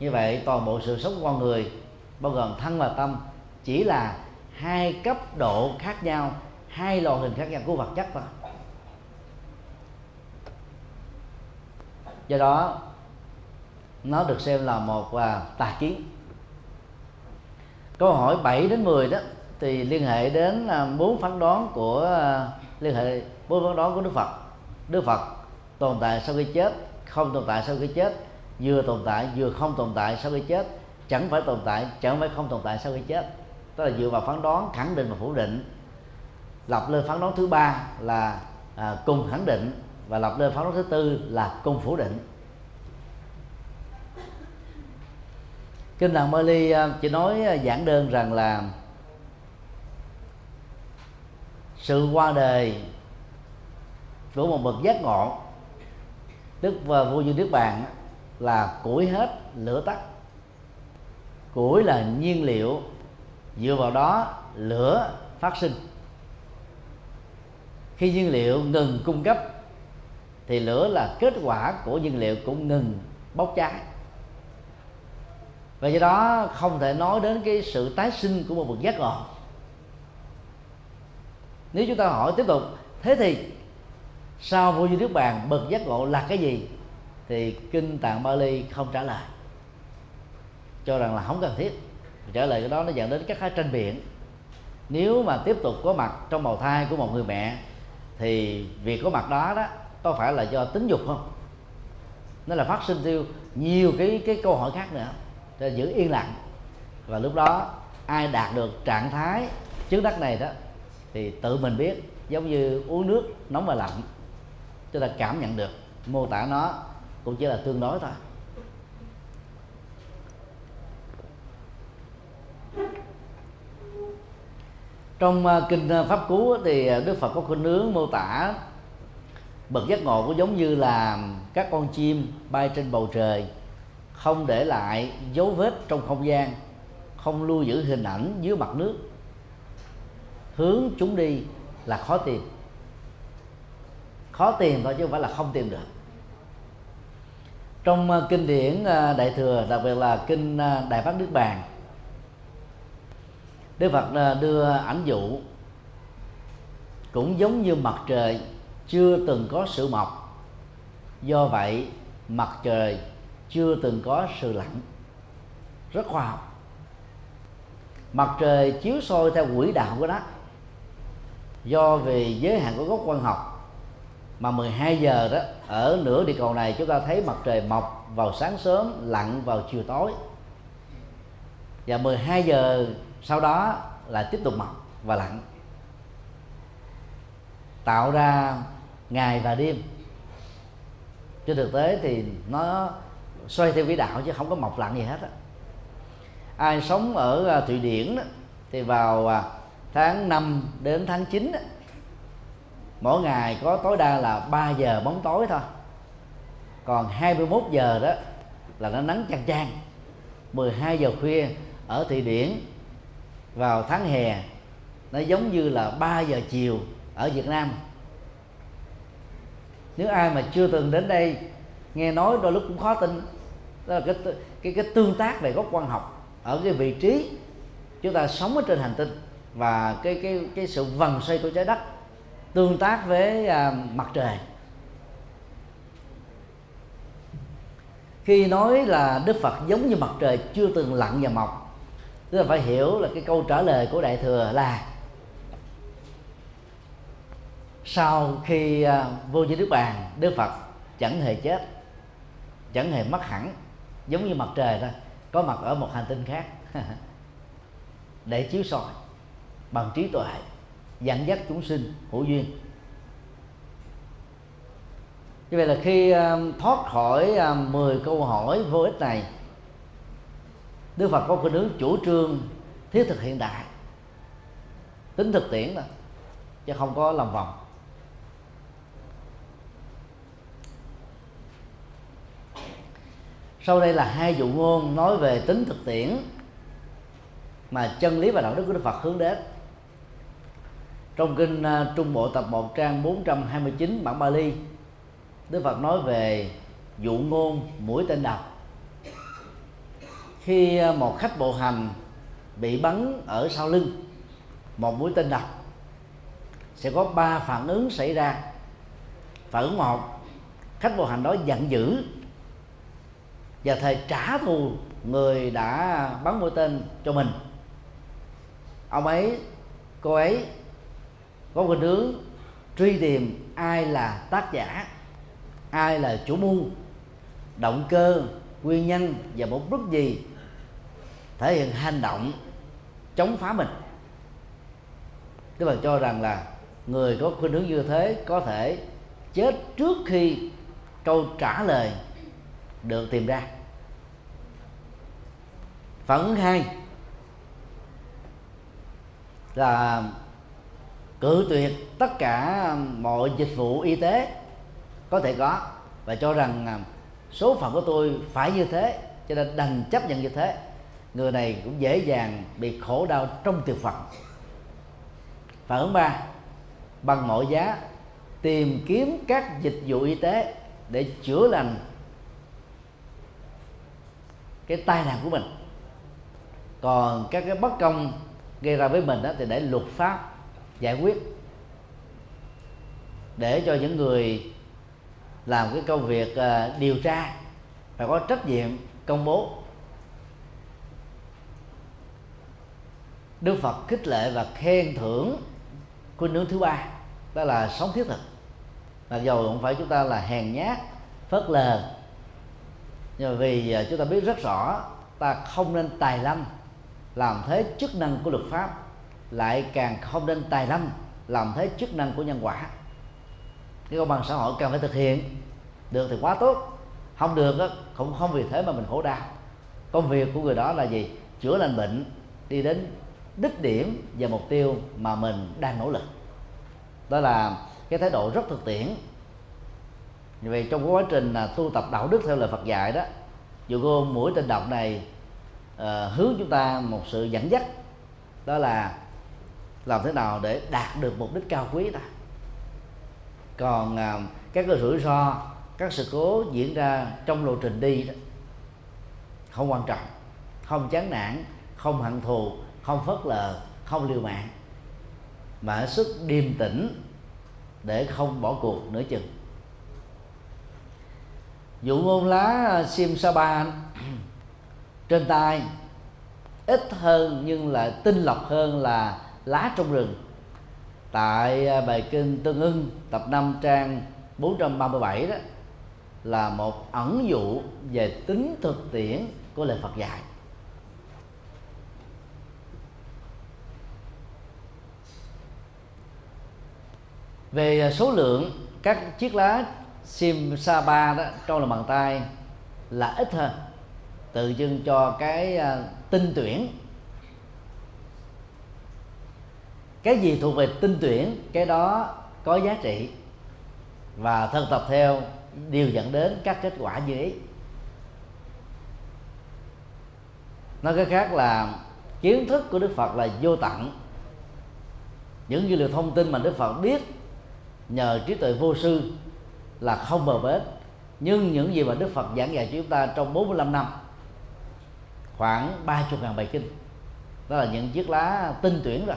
Như vậy toàn bộ sự sống của con người bao gồm thân và tâm chỉ là hai cấp độ khác nhau hai loại hình khác nhau của vật chất thôi. Do đó nó được xem là một uh, tà kiến câu hỏi 7 đến 10 đó thì liên hệ đến à, bốn phán đoán của à, liên hệ bốn phán đoán của Đức Phật. Đức Phật tồn tại sau khi chết không tồn tại sau khi chết vừa tồn tại vừa không tồn tại sau khi chết chẳng phải tồn tại chẳng phải không tồn tại sau khi chết. Tức là dựa vào phán đoán khẳng định và phủ định. Lập lên phán đoán thứ ba là à, cùng khẳng định và lập lên phán đoán thứ tư là cùng phủ định. Kinh làng Bali à, chỉ nói à, giản đơn rằng là sự qua đời của một bậc giác ngộ, đức và vua như nước bàn là củi hết lửa tắt. Củi là nhiên liệu, dựa vào đó lửa phát sinh. Khi nhiên liệu ngừng cung cấp, thì lửa là kết quả của nhiên liệu cũng ngừng bốc cháy và do đó không thể nói đến cái sự tái sinh của một bậc giác ngộ. Nếu chúng ta hỏi tiếp tục, thế thì sau vô vi nước bàn, bậc giác ngộ là cái gì? Thì kinh tạng Bali không trả lời. Cho rằng là không cần thiết. Trả lời cái đó nó dẫn đến các cái tranh biện nếu mà tiếp tục có mặt trong bào thai của một người mẹ, thì việc có mặt đó đó có phải là do tính dục không? Nó là phát sinh theo nhiều cái cái câu hỏi khác nữa để giữ yên lặng. Và lúc đó, ai đạt được trạng thái chứng đắc này đó, thì tự mình biết, giống như uống nước nóng và lạnh chúng ta cảm nhận được, mô tả nó cũng chỉ là tương đối thôi. Trong ờ, kinh ờ, pháp cú thì ờ, đức phật có khuynh hướng mô tả bậc giác ngộ cũng giống như là các con chim bay trên bầu trời không để lại dấu vết trong không gian. Không lưu giữ hình ảnh dưới mặt nước. Hướng chúng đi là khó tìm. Khó tìm thôi chứ không phải là không tìm được. Trong ờ, kinh điển ờ, đại thừa, đặc biệt là kinh ờ, đại bát nước bàn, đức phật đưa ảnh dụ cũng giống như mặt trời chưa từng có sự mọc. Do vậy, mặt trời chưa từng có sự lạnh rất khoa học. Mặt trời chiếu soi theo quỹ đạo của nó. Do vì giới hạn của gốc quan học mà 12 giờ đó, ở nửa địa cầu này chúng ta thấy mặt trời mọc vào sáng sớm, lặn vào chiều tối. Và 12 giờ sau đó là tiếp tục mọc và lặn. Tạo ra ngày và đêm. Trên thực tế thì nó xoay theo vĩ đạo chứ không có mọc lặn gì hết á. Ai sống ở à, thụy điển đó, thì vào à, tháng 5 đến tháng 9 đó, mỗi ngày có tối đa là 3 giờ bóng tối thôi. Còn 21 giờ đó là nó nắng chang chang. 12 giờ khuya ở Thụy Điển vào tháng hè nó giống như là 3 giờ chiều ở Việt Nam. Nếu ai mà chưa từng đến đây nghe nói đôi lúc cũng khó tin đó là cái cái cái tương tác về góc quan học ở cái vị trí chúng ta sống ở trên hành tinh và cái cái cái sự vần xoay của trái đất tương tác với à, mặt trời. Khi nói là đức phật giống như mặt trời chưa từng lặn và mọc tức là phải hiểu là cái câu trả lời của đại thừa là sau khi à, vô vi đức bàn đức phật chẳng hề chết chẳng hề mất hẳn giống như mặt trời thôi có mặt ở một hành tinh khác. <laughs> Để chiếu soi bằng trí tuệ dẫn dắt chúng sinh hữu duyên. Như vậy là khi um, thoát khỏi um, 10 câu hỏi vô ích này Đức Phật có khuynh hướng chủ trương thiết thực hiện đại. Tính thực tiễn đó chứ không có lòng vòng. Sau đây là hai dụ ngôn nói về tính thực tiễn mà chân lý và đạo đức của Đức Phật hướng đến. Trong kinh à, Trung Bộ tập 1 trang 429 bản Bali, Đức Phật nói về dụ ngôn mũi tên độc khi à, một khách bộ hành bị bắn ở sau lưng, một mũi tên độc sẽ có ba phản ứng xảy ra. Phản ứng một, khách bộ hành đó giận dữ và thầy trả thù người đã bắn mũi tên cho mình. Ông ấy, cô ấy có một hướng truy tìm ai là tác giả, ai là chủ mưu, động cơ, nguyên nhân và mục đích gì thể hiện hành động chống phá mình. Tức là cho rằng là người có khuynh hướng như thế có thể chết trước khi câu trả lời được tìm ra. Phản ứng hai. Là cự tuyệt tất cả mọi dịch vụ y tế có thể có và cho rằng à, số phận của tôi phải như thế, cho nên đành chấp nhận như thế. Người này cũng dễ dàng bị khổ đau trong tuyệt vọng phản ứng ba, bằng mọi giá tìm kiếm các dịch vụ y tế để chữa lành cái tai nạn của mình. Còn các cái bất công gây ra với mình đó thì để luật pháp giải quyết. Để cho những người làm cái công việc uh, điều tra phải có trách nhiệm công bố. Đức Phật khích lệ và khen thưởng khuynh hướng thứ ba đó là sống thiết thực. Mặc dầu không phải chúng ta là hèn nhát phớt lờ nhưng mà vì à, chúng ta biết rất rõ, ta không nên tài lâm làm thế chức năng của luật pháp, lại càng không nên tài lâm làm thế chức năng của nhân quả. Cái công bằng xã hội cần phải thực hiện, được thì quá tốt, không được cũng không vì thế mà mình khổ đau. Công việc của người đó là gì? Chữa lành bệnh, đi đến đích điểm và mục tiêu mà mình đang nỗ lực. Đó là cái thái độ rất thực tiễn vậy trong quá trình là tu tập đạo đức theo lời Phật dạy đó dù cô mũi tên độc này uh, hướng chúng ta một sự dẫn dắt đó là làm thế nào để đạt được mục đích cao quý ta. Còn uh, các cái rủi ro các sự cố diễn ra trong lộ trình đi đó không quan trọng không chán nản không hận thù không phớt lờ không liều mạng mà sức điềm tĩnh để không bỏ cuộc nữa chừng dụ ngôn lá sim sa ba trên tay, ít hơn nhưng lại tinh lọc hơn là lá trong rừng. Tại à, bài kinh tương ưng, tập 5 trang 437 đó, là một ẩn dụ về tính thực tiễn của lời Phật dạy. Về à, số lượng các chiếc lá sim sa ba đó trong lòng bàn tay là ít hơn. Tự dưng cho cái uh, tinh tuyển. Cái gì thuộc về tinh tuyển cái đó có giá trị. Và thân tập theo đều dẫn đến các kết quả như ý. Nói cái khác là kiến thức của đức phật là vô tận. Những dữ liệu thông tin mà đức phật biết nhờ trí tuệ vô sư là không bờ bến. Nhưng những gì mà Đức Phật giảng dạy cho chúng ta trong 45 năm, khoảng 30 ngàn bài kinh, đó là những chiếc lá tinh tuyển rồi.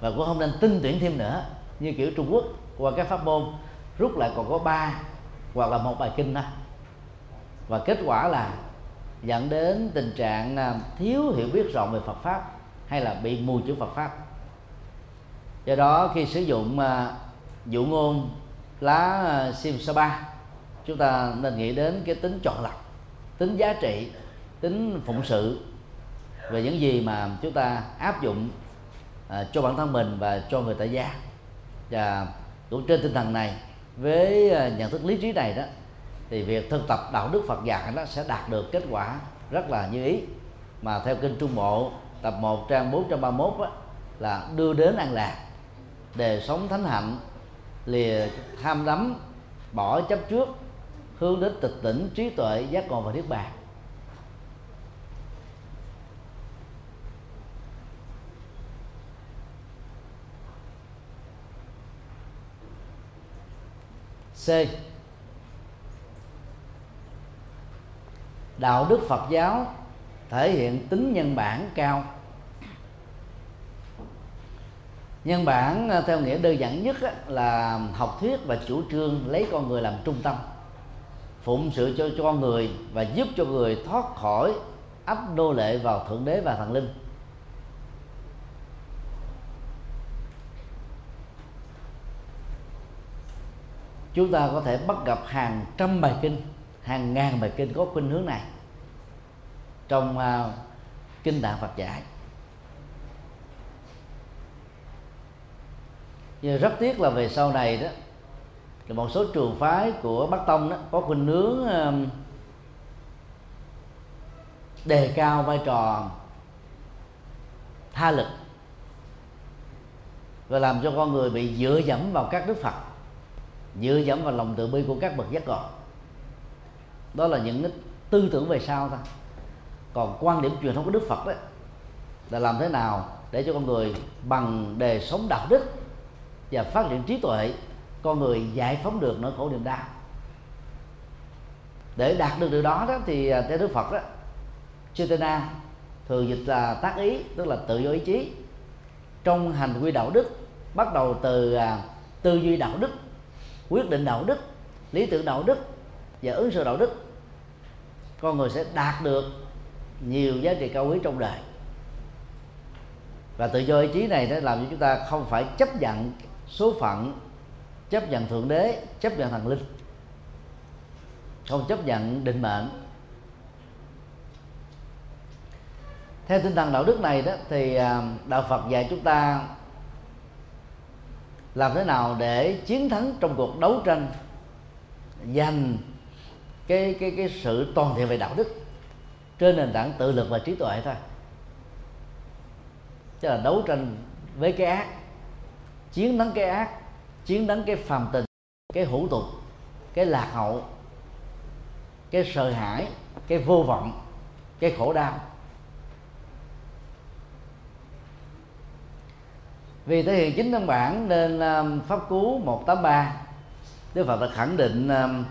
Và cũng không nên tinh tuyển thêm nữa, như kiểu Trung Quốc, qua các pháp môn, rút lại còn có ba hoặc là một bài kinh thôi và kết quả là dẫn đến tình trạng à, thiếu hiểu biết rộng về Phật pháp hay là bị mù chữ Phật pháp. Do đó khi sử dụng à, dụ ngôn lá à, sim sa ba. Chúng ta nên nghĩ đến cái tính chọn lọc tính giá trị tính phụng sự về những gì mà chúng ta áp dụng à, cho bản thân mình và cho người tại gia. Và cũng trên tinh thần này với à, nhận thức lý trí này đó thì việc thực tập đạo đức Phật dạy nó sẽ đạt được kết quả rất là như ý. Mà theo kinh Trung Bộ tập 1 trang 431 á, là đưa đến an lạc đề sống thánh hạnh lìa tham đắm, bỏ chấp trước, hướng đến tịch tỉnh, trí tuệ, giác ngộ và niết bàn. C. Đạo đức phật giáo thể hiện tính nhân bản cao. Nhân bản ờ, theo nghĩa đơn giản nhất là học thuyết và chủ trương lấy con người làm trung tâm phụng sự cho, cho con người và giúp cho người thoát khỏi ấp nô lệ vào thượng đế và thần linh. Chúng ta có thể bắt gặp hàng trăm bài kinh hàng ngàn bài kinh có khuynh hướng này trong uh, kinh tạng Phật dạy. Nhưng rất tiếc là về sau này đó thì một số trường phái của Bắc Tông đó có khuynh hướng đề cao vai trò tha lực và làm cho con người bị dựa dẫm vào các đức Phật, dựa dẫm vào lòng tự bi của các bậc giác ngộ. Đó là những cái tư tưởng về sau thôi. Còn quan điểm truyền thống của đức phật đó, là làm thế nào để cho con người bằng đề sống đạo đức và phát triển trí tuệ, con người giải phóng được nỗi khổ niềm đau. Để đạt được điều đó đó thì à, theo đức phật đó Chetana thường dịch là tác ý, tức là tự do ý chí. Trong hành quy đạo đức, bắt đầu từ à, tư duy đạo đức, quyết định đạo đức, lý tưởng đạo đức và ứng xử đạo đức, con người sẽ đạt được nhiều giá trị cao quý trong đời. Và tự do ý chí này nó làm cho chúng ta không phải chấp nhận số phận, chấp nhận thượng đế, chấp nhận thần linh, không chấp nhận định mệnh. Theo tinh thần đạo đức này đó, thì à, đạo Phật dạy chúng ta làm thế nào để chiến thắng trong cuộc đấu tranh, giành cái cái cái sự toàn thiện về đạo đức trên nền tảng tự lực và trí tuệ thôi. Tức là đấu tranh với cái ác chiến thắng cái ác chiến thắng cái phàm tình cái hữu tục cái lạc hậu cái sợ hãi cái vô vọng cái khổ đau. Vì thể hiện chính văn bản nên um, pháp cú 183 Đức Phật đã khẳng định uh,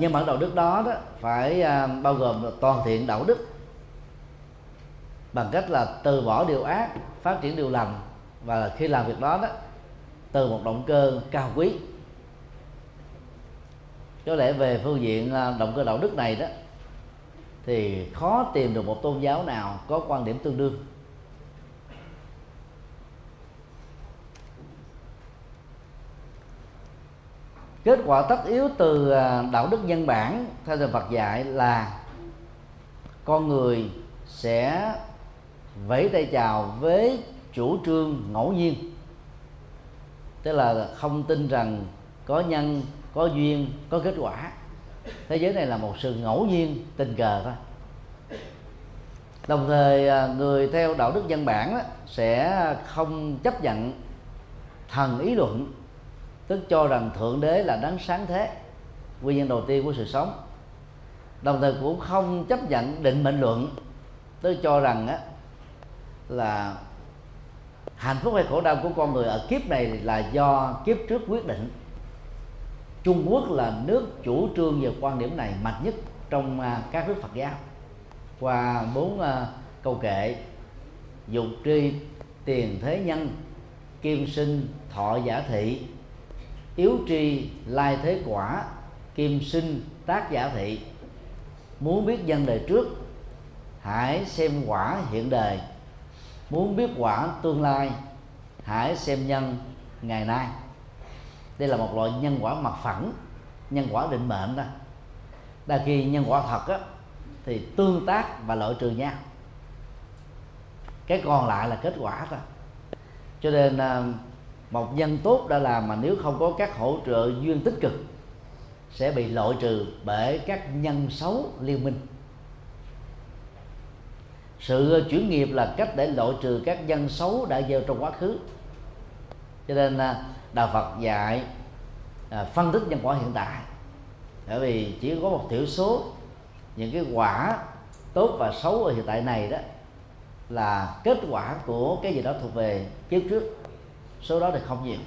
nhân bản đạo đức đó đó phải uh, bao gồm toàn thiện đạo đức bằng cách là từ bỏ điều ác phát triển điều lành và khi làm việc đó đó, từ một động cơ cao quý. Có lẽ về phương diện à, động cơ đạo đức này đó, thì khó tìm được một tôn giáo nào có quan điểm tương đương. Kết quả tất yếu từ à, đạo đức nhân bản, theo lời Phật dạy là con người sẽ vẫy tay chào với chủ trương ngẫu nhiên. Tức là không tin rằng có nhân có duyên có kết quả. Thế giới này là một sự ngẫu nhiên tình cờ thôi. Đồng thời à, người theo đạo đức dân bản sẽ không chấp nhận thần ý luận tức cho rằng thượng đế là đấng sáng thế nguyên nhân đầu tiên của sự sống. Đồng thời cũng không chấp nhận định mệnh luận tức cho rằng á, là hạnh phúc hay khổ đau của con người ở kiếp này là do kiếp trước quyết định. Trung Quốc là nước chủ trương về quan điểm này mạnh nhất trong à, các nước Phật giáo. Qua bốn à, câu kệ, dục tri, tiền thế nhân, kim sinh, thọ giả thị, yếu tri, lai thế quả, kim sinh, tác giả thị. Muốn biết dân đời trước, hãy xem quả hiện đời muốn biết quả tương lai hãy xem nhân ngày nay. Đây là một loại nhân quả mặt phẳng nhân quả định mệnh đó. Đa khi nhân quả thật á, thì tương tác và loại trừ nhau. Cái còn lại là kết quả thôi. Cho nên à, một nhân tốt đã làm mà nếu không có các hỗ trợ duyên tích cực sẽ bị loại trừ bởi các nhân xấu liên minh sự ờ, chuyển nghiệp là cách để loại trừ các nhân xấu đã gieo trong quá khứ. Cho nên ờ, đạo Phật dạy à, phân tích nhân quả hiện tại. Bởi vì chỉ có một thiểu số những cái quả tốt và xấu ở hiện tại này đó là kết quả của cái gì đó thuộc về kiếp trước. Số đó thì không nhiều.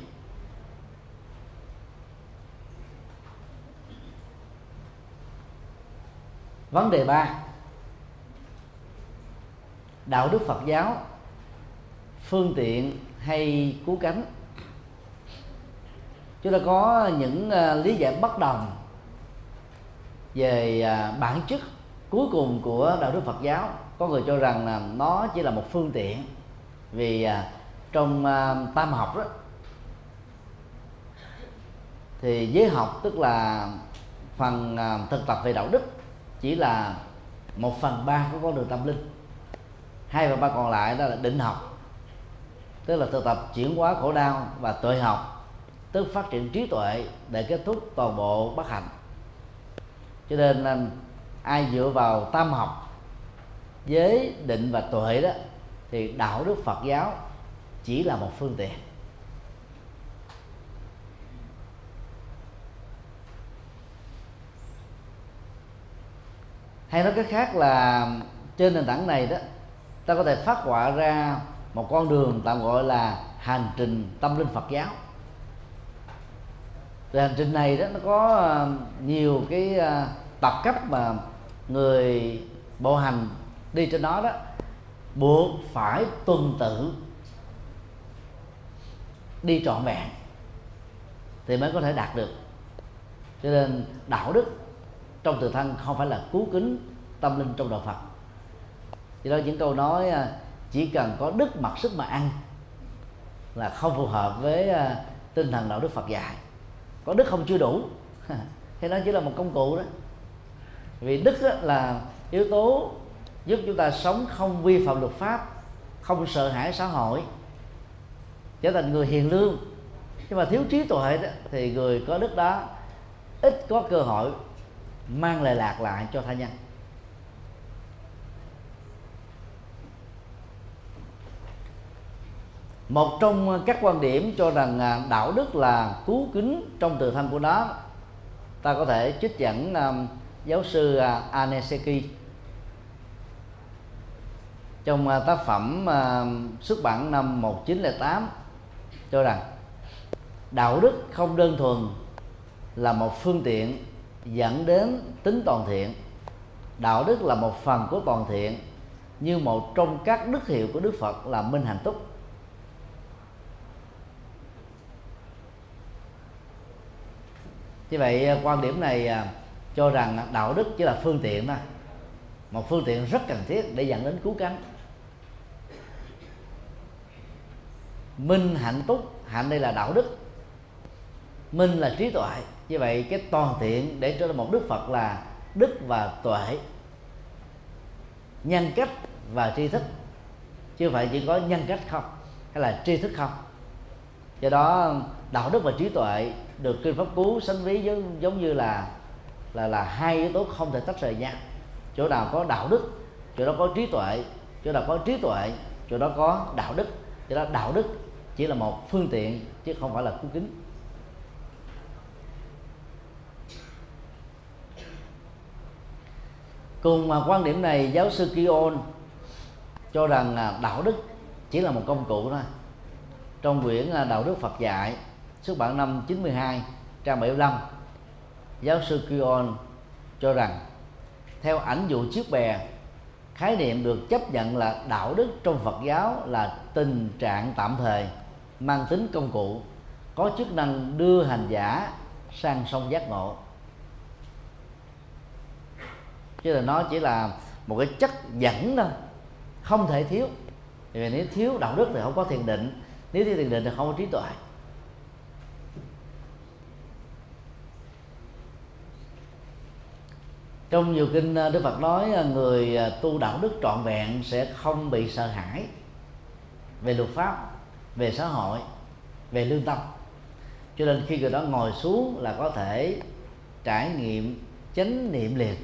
Vấn đề ba đạo đức phật giáo, phương tiện hay cứu cánh. Chúng ta có những ờ, lý giải bất đồng về à, bản chất cuối cùng của đạo đức Phật giáo. Có người cho rằng là nó chỉ là một phương tiện vì à, trong à, tam học đó, thì giới học tức là phần thực tập về đạo đức chỉ là một phần ba của con đường tâm linh hai phần ba còn lại đó là định học. Tức là thực tập chuyển hóa khổ đau và tuệ học, tức phát triển trí tuệ để kết thúc toàn bộ bất hạnh. Cho nên ai dựa vào tam học giới định và tuệ đó, thì đạo đức phật giáo chỉ là một phương tiện. Hay nói cách khác là trên nền tảng này đó ta có thể phát họa ra một con đường tạm gọi là hành trình tâm linh Phật giáo. Thì hành trình này đó, nó có ờ, nhiều cái ờ, tập cấp mà người bộ hành đi trên đó đó, buộc phải tuân tự đi trọn vẹn thì mới có thể đạt được. Cho nên đạo đức trong tự thân không phải là cứu kính tâm linh trong đạo Phật do đó những câu nói à, chỉ cần có đức mặc sức mà ăn là không phù hợp với à, tinh thần đạo đức Phật dạy. Có đức không chưa đủ. <laughs> Thế nó chỉ là một công cụ đó. Vì đức là yếu tố giúp chúng ta sống không vi phạm luật pháp không sợ hãi xã hội trở thành người hiền lương. Nhưng mà thiếu trí tuệ đó, thì người có đức đó ít có cơ hội mang lời lạc lại cho tha nhân. Một trong ờ, các quan điểm cho rằng ờ, đạo đức là cứu kính trong từ thân của nó. Ta có thể trích dẫn um, giáo sư uh, Aneseki trong uh, tác phẩm uh, xuất bản năm 1908 cho rằng đạo đức không đơn thuần là một phương tiện dẫn đến tính toàn thiện. Đạo đức là một phần của toàn thiện như một trong các đức hiệu của đức phật là minh hạnh túc. Như vậy à, quan điểm này à, cho rằng đạo đức chỉ là phương tiện thôi. Một phương tiện rất cần thiết để dẫn đến cứu cánh. Minh hạnh túc, hạnh đây là đạo đức. Minh là trí tuệ. Như vậy, cái toàn thiện để trở thành một đức phật là đức và tuệ. Nhân cách và tri thức. Chứ phải chỉ có nhân cách không, hay là tri thức không. Do đó, đạo đức và trí tuệ được kinh pháp cú sánh ví giống, giống như là là là hai yếu tố không thể tách rời nhau. Chỗ nào có đạo đức chỗ đó có trí tuệ chỗ nào có trí tuệ chỗ đó có đạo đức. Chỗ đó đạo đức chỉ là một phương tiện chứ không phải là cứu kính. Cùng mà quan điểm này giáo sư Kion cho rằng à, đạo đức chỉ là một công cụ thôi. Trong quyển à, đạo đức Phật dạy xuất bản năm 92 trang 75 giáo sư Kion cho rằng, theo ảnh dụ chiếc bè, khái niệm được chấp nhận là đạo đức trong Phật giáo là tình trạng tạm thời, mang tính công cụ, có chức năng đưa hành giả sang sông giác ngộ. Chứ là nó chỉ là một cái chất dẫn thôi, không thể thiếu. Vì nếu thiếu đạo đức thì không có thiền định, nếu thiếu thiền định thì không có trí tuệ. Trong nhiều kinh ờ, đức phật nói ờ, người ờ, tu đạo đức trọn vẹn sẽ không bị sợ hãi về luật pháp, về xã hội, về lương tâm. Cho nên khi người đó ngồi xuống là có thể trải nghiệm chánh niệm liền.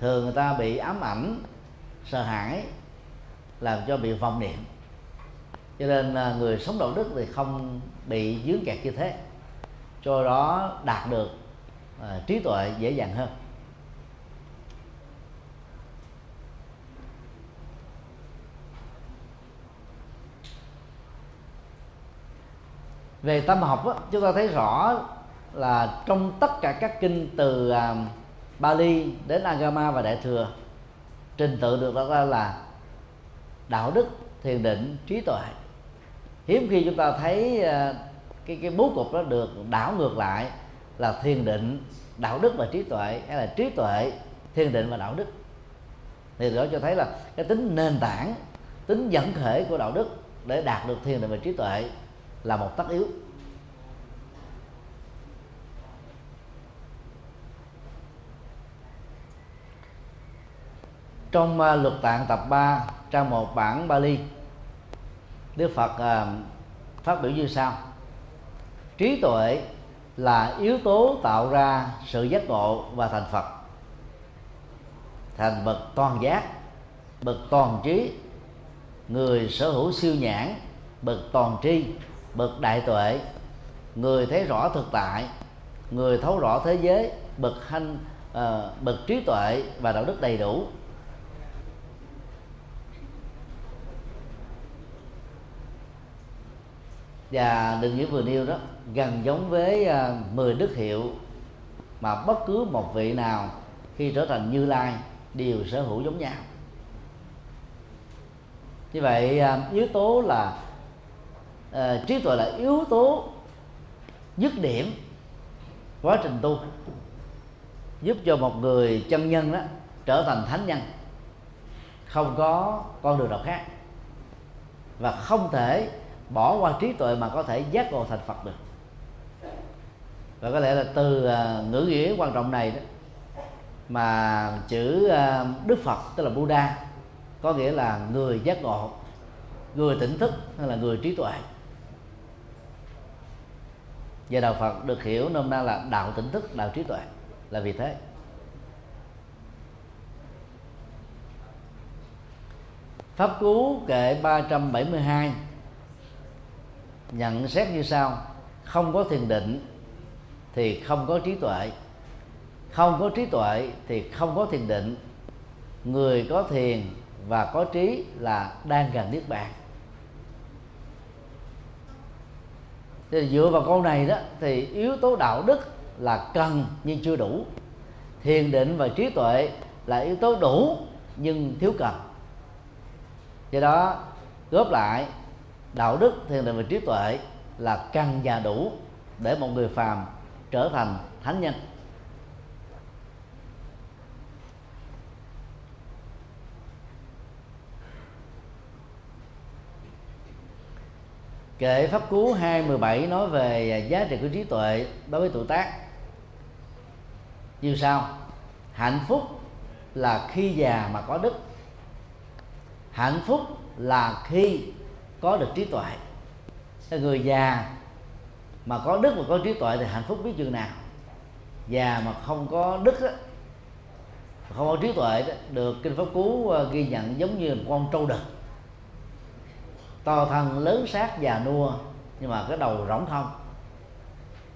Thường người ta bị ám ảnh, sợ hãi, làm cho bị vọng niệm. Cho nên người sống đạo đức thì không bị dướng kẹt như thế. Cho đó đạt được à, trí tuệ dễ dàng hơn. Về tâm học đó, chúng ta thấy rõ là trong tất cả các kinh từ à, Bali đến Agama và Đại thừa trình tự được đặt ra là đạo đức thiền định trí tuệ. Hiếm khi chúng ta thấy à, cái cái bố cục đó được đảo ngược lại là thiền định đạo đức và trí tuệ hay là trí tuệ thiền định và đạo đức. Thì đó cho thấy là cái tính nền tảng tính dẫn thể của đạo đức để đạt được thiền định và trí tuệ là một tất yếu. Trong uh, luật tạng tập 3 trang một bản Bali Đức Phật uh, phát biểu như sau. Trí tuệ là yếu tố tạo ra sự giác ngộ và thành Phật. Thành bậc toàn giác bậc toàn trí. Người sở hữu siêu nhãn bậc toàn tri bậc đại tuệ. Người thấy rõ thực tại người thấu rõ thế giới bậc hanh uh, bậc trí tuệ và đạo đức đầy đủ. Và định nghĩa vừa nêu đó gần giống với à, uh, 10 đức hiệu mà bất cứ một vị nào khi trở thành như lai đều sở hữu giống nhau. Như vậy à, yếu tố là uh, trí tuệ là yếu tố dứt điểm quá trình tu giúp cho một người chân nhân đó trở thành thánh nhân không có con đường nào khác và không thể bỏ qua trí tuệ mà có thể giác ngộ thành phật được. Và có lẽ là từ uh, ngữ nghĩa quan trọng này đó mà chữ uh, đức phật tức là buddha có nghĩa là người giác ngộ người tỉnh thức hay là người trí tuệ. Và đạo phật được hiểu nôm na là đạo tỉnh thức đạo trí tuệ là vì thế. Pháp Cú kệ 372 nhận xét như sau. Không có thiền định thì không có trí tuệ. Không có trí tuệ thì không có thiền định. Người có thiền và có trí là đang gần niết bàn. Thì dựa vào câu này đó, thì yếu tố đạo đức là cần nhưng chưa đủ. Thiền định và trí tuệ là yếu tố đủ nhưng thiếu cần. Do đó, góp lại đạo đức thiền định và trí tuệ là căn và đủ để một người phàm trở thành thánh nhân. Kệ Pháp Cú 217 nói về giá trị của trí tuệ đối với tuổi tác. Như sau, Hạnh phúc là khi già mà có đức. Hạnh phúc là khi có được trí tuệ. Người già mà có đức và có trí tuệ thì hạnh phúc biết chừng nào. Già mà không có đức đó, không có trí tuệ đó, được kinh pháp cú à, ghi nhận giống như một con trâu đực. To thân lớn sát già nua nhưng mà cái đầu rỗng không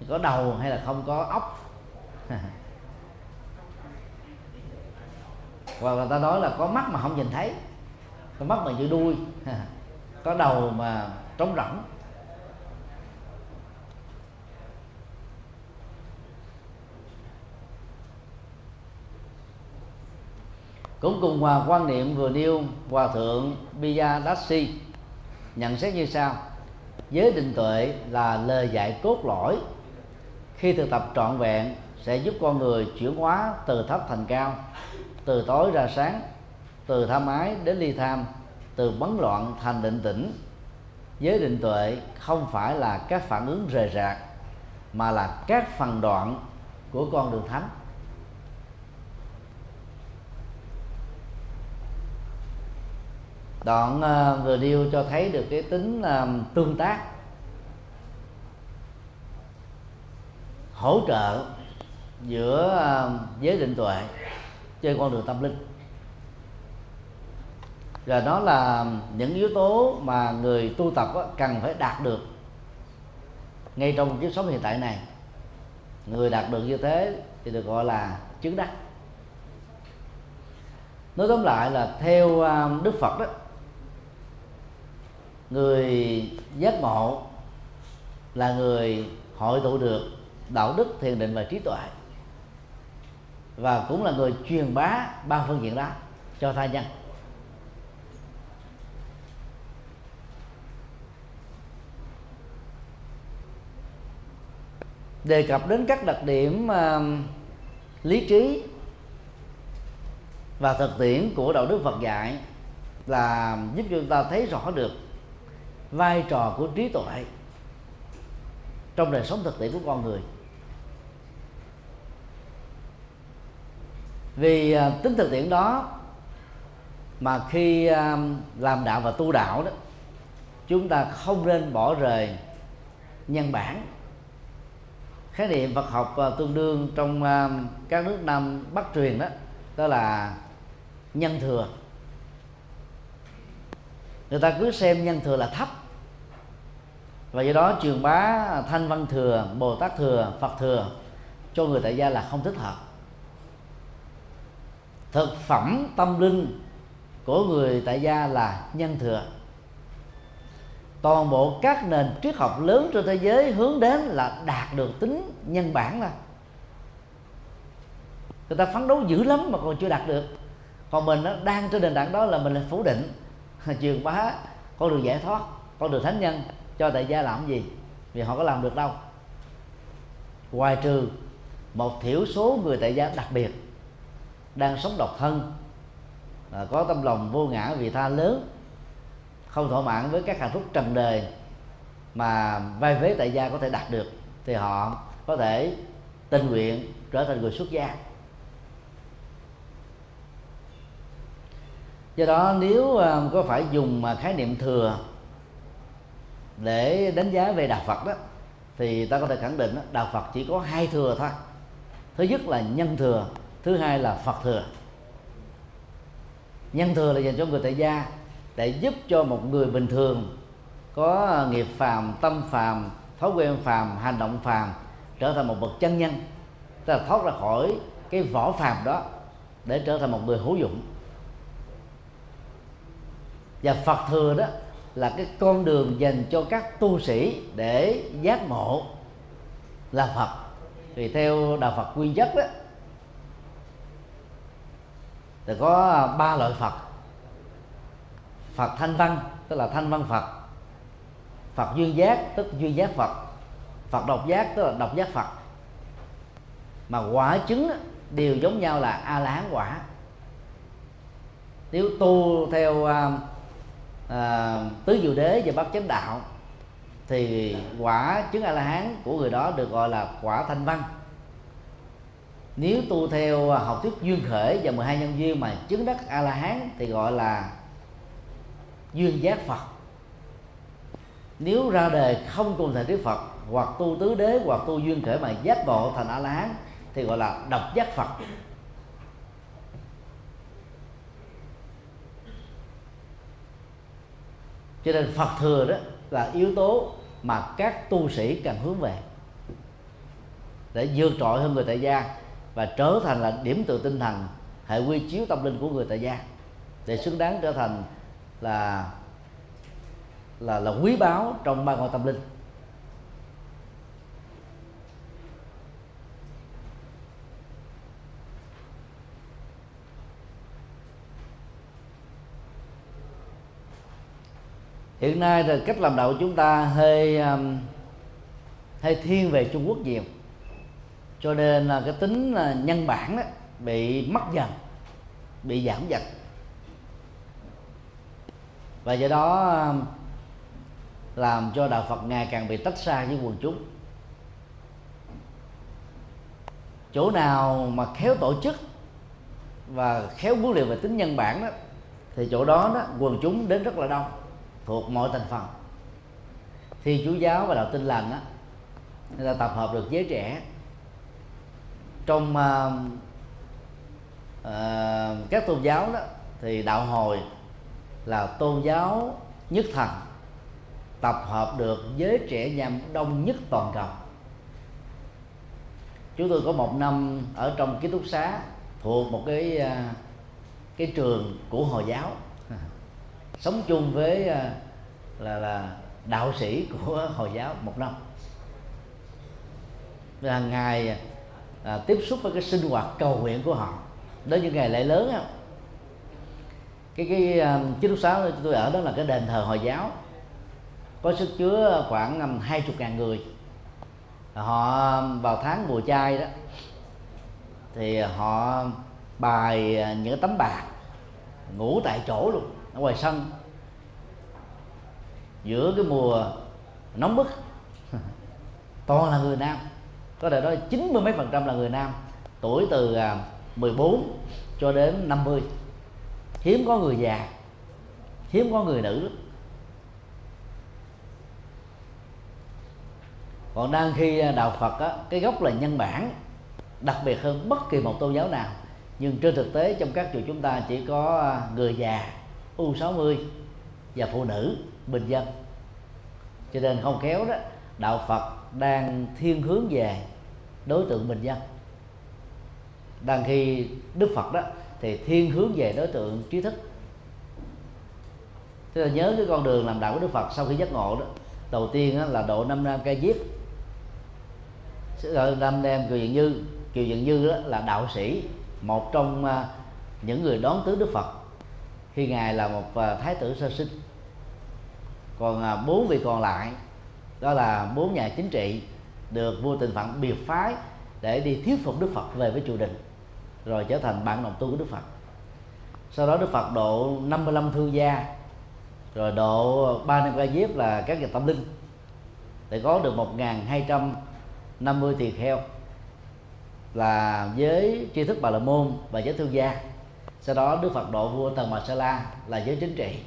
có đầu hay là không có ốc <laughs> hoặc người ta nói là có mắt mà không nhìn thấy có mắt mà như đuôi. <laughs> có đầu mà trống rỗng. Cũng cùng hòa quan niệm vừa nêu, hòa thượng Biyadasi nhận xét như sau. Giới định tuệ là lời dạy cốt lõi. Khi thực tập trọn vẹn, sẽ giúp con người chuyển hóa từ thấp thành cao, từ tối ra sáng, từ tham ái đến ly tham từ bấn loạn thành định tĩnh. Giới định tuệ không phải là các phản ứng rời rạc mà là các phần đoạn của con đường thánh. Đoạn uh, vừa điêu cho thấy được cái tính uh, tương tác hỗ trợ giữa uh, giới định tuệ trên con đường tâm linh và đó là những yếu tố mà người tu tập cần phải đạt được ngay trong kiếp sống hiện tại này. Người đạt được như thế thì được gọi là chứng đắc. Nói tóm lại là theo à, đức phật đó, người giác ngộ là người hội tụ được đạo đức, thiền định và trí tuệ, và cũng là người truyền bá ba phương diện đó cho tha nhân. Đề cập đến các đặc điểm uh, lý trí và thực tiễn của đạo đức Phật dạy là giúp cho chúng ta thấy rõ được vai trò của trí tuệ trong đời sống thực tiễn của con người. Vì à, tính thực tiễn đó mà khi à, làm đạo và tu đạo đó chúng ta không nên bỏ rời nhân bản khái niệm Phật học ờ, tương đương trong ờ, các nước Nam Bắc truyền đó đó là nhân thừa. Người ta cứ xem nhân thừa là thấp. Và do đó truyền bá thanh văn thừa, bồ tát thừa, phật thừa cho người tại gia là không thích hợp. Thực phẩm tâm linh của người tại gia là nhân thừa toàn bộ các nền triết học lớn trên thế giới hướng đến là đạt được tính nhân bản là người ta phấn đấu dữ lắm mà còn chưa đạt được. Còn mình nó đang trên nền tảng đó là mình là phủ định. <laughs> Truyền bá con đường giải thoát, con đường thánh nhân, cho tại gia làm gì? Vì họ có làm được đâu. Ngoài trừ một thiểu số người tại gia đặc biệt đang sống độc thân à, có tâm lòng vô ngã vì tha lớn không thỏa mãn với các hạnh phúc trần đời mà vai vế tại gia có thể đạt được thì họ có thể tình nguyện trở thành người xuất gia. Do đó nếu à, có phải dùng mà khái niệm thừa để đánh giá về đạo Phật đó thì ta có thể khẳng định đó, đạo Phật chỉ có hai thừa thôi. Thứ nhất là nhân thừa thứ hai là Phật thừa. Nhân thừa là dành cho người tại gia để giúp cho một người bình thường có nghiệp phàm, tâm phàm, thói quen phàm, hành động phàm trở thành một bậc chân nhân. Tức là thoát ra khỏi cái vỏ phàm đó để trở thành một người hữu dụng. Và Phật thừa đó là cái con đường dành cho các tu sĩ để giác ngộ là Phật. Thì theo đạo Phật nguyên chất đó, thì có ba loại Phật. Phật thanh văn tức là thanh văn Phật. Phật duyên giác tức duyên giác Phật. Phật độc giác tức là độc giác Phật. Mà quả chứng đều giống nhau là a la hán quả. Nếu tu theo à, à, tứ diệu đế và bát chánh đạo thì quả chứng a la hán của người đó được gọi là quả thanh văn. Nếu tu theo à, học thuyết duyên khởi và 12 nhân duyên mà chứng đắc a la hán thì gọi là duyên giác phật. Nếu ra đời không cùng thể đức phật, hoặc tu tứ đế, hoặc tu duyên khởi mà giác ngộ thành a la hán thì gọi là độc giác phật. Cho nên phật thừa đó là yếu tố mà các tu sĩ cần hướng về để vượt trội hơn người tại gia và trở thành là điểm tựa tinh thần, hệ quy chiếu tâm linh của người tại gia để xứng đáng trở thành là là là quý báu trong ba ngôi tâm linh. Hiện nay thì cách làm đạo của chúng ta hơi um, hơi thiên về Trung Quốc nhiều. Cho nên là cái tính uh, nhân bản đó bị mất dần bị giảm dần và do đó um, làm cho đạo Phật ngày càng bị tách xa với quần chúng. Chỗ nào mà khéo tổ chức và khéo huấn luyện về tính nhân bản đó thì chỗ đó đó quần chúng đến rất là đông thuộc mọi thành phần. Thì chú giáo và đạo tin lành đó người ta tập hợp được giới trẻ. Trong uh, uh, các tôn giáo đó thì đạo hồi là tôn giáo nhất thần tập hợp được giới trẻ nhằm đông nhất toàn cầu. Chúng tôi có một năm ở trong ký túc xá thuộc một cái à, cái trường của hồi giáo. <laughs> Sống chung với à, là là đạo sĩ của <laughs> hồi giáo một năm. Là ngày à, tiếp xúc với cái sinh hoạt cầu nguyện của họ. Đến những ngày lễ lớn á, cái cái ờ, ký túc xá tôi ở đó là cái đền thờ hồi giáo. Có sức chứa khoảng hai chục ngàn người. Họ vào tháng mùa chay đó, thì họ bài ờ, những tấm bạc, ngủ tại chỗ luôn, ở ngoài sân. Giữa cái mùa nóng bức <laughs> toàn là người nam. Có thể nói chín mươi mấy phần trăm là người nam. Tuổi từ ờ, 14 cho đến 50 hiếm có người già hiếm có người nữ. Còn đang khi đạo Phật á, cái gốc là nhân bản đặc biệt hơn bất kỳ một tôn giáo nào. Nhưng trên thực tế trong các chùa chúng ta chỉ có à, người già U60 và phụ nữ bình dân. Cho nên không khéo đó đạo Phật đang thiên hướng về đối tượng bình dân. Đang khi Đức Phật đó thì thiên hướng về đối tượng trí thức. Tức là nhớ cái con đường làm đạo của Đức Phật sau khi giác ngộ đó. Đầu tiên đó là độ năm nam ca diếp. Ờ, năm nam kiều diện như kiều diện như đó là đạo sĩ, một trong à, những người đón tứ Đức Phật. Khi ngài là một à, thái tử sơ sinh. Còn à, bốn vị còn lại, đó là bốn nhà chính trị, được vua tình phận biệt phái để đi thuyết phục Đức Phật về với triều đình rồi trở thành bạn đồng tu của Đức Phật. Sau đó Đức Phật độ 55 thương gia rồi độ ba năm ca diếp là các nhà tâm linh để có được 1.250 tỳ kheo là giới tri thức bà la môn và giới thương gia. Sau đó Đức Phật độ vua Tần Mạt Sa La là giới chính trị.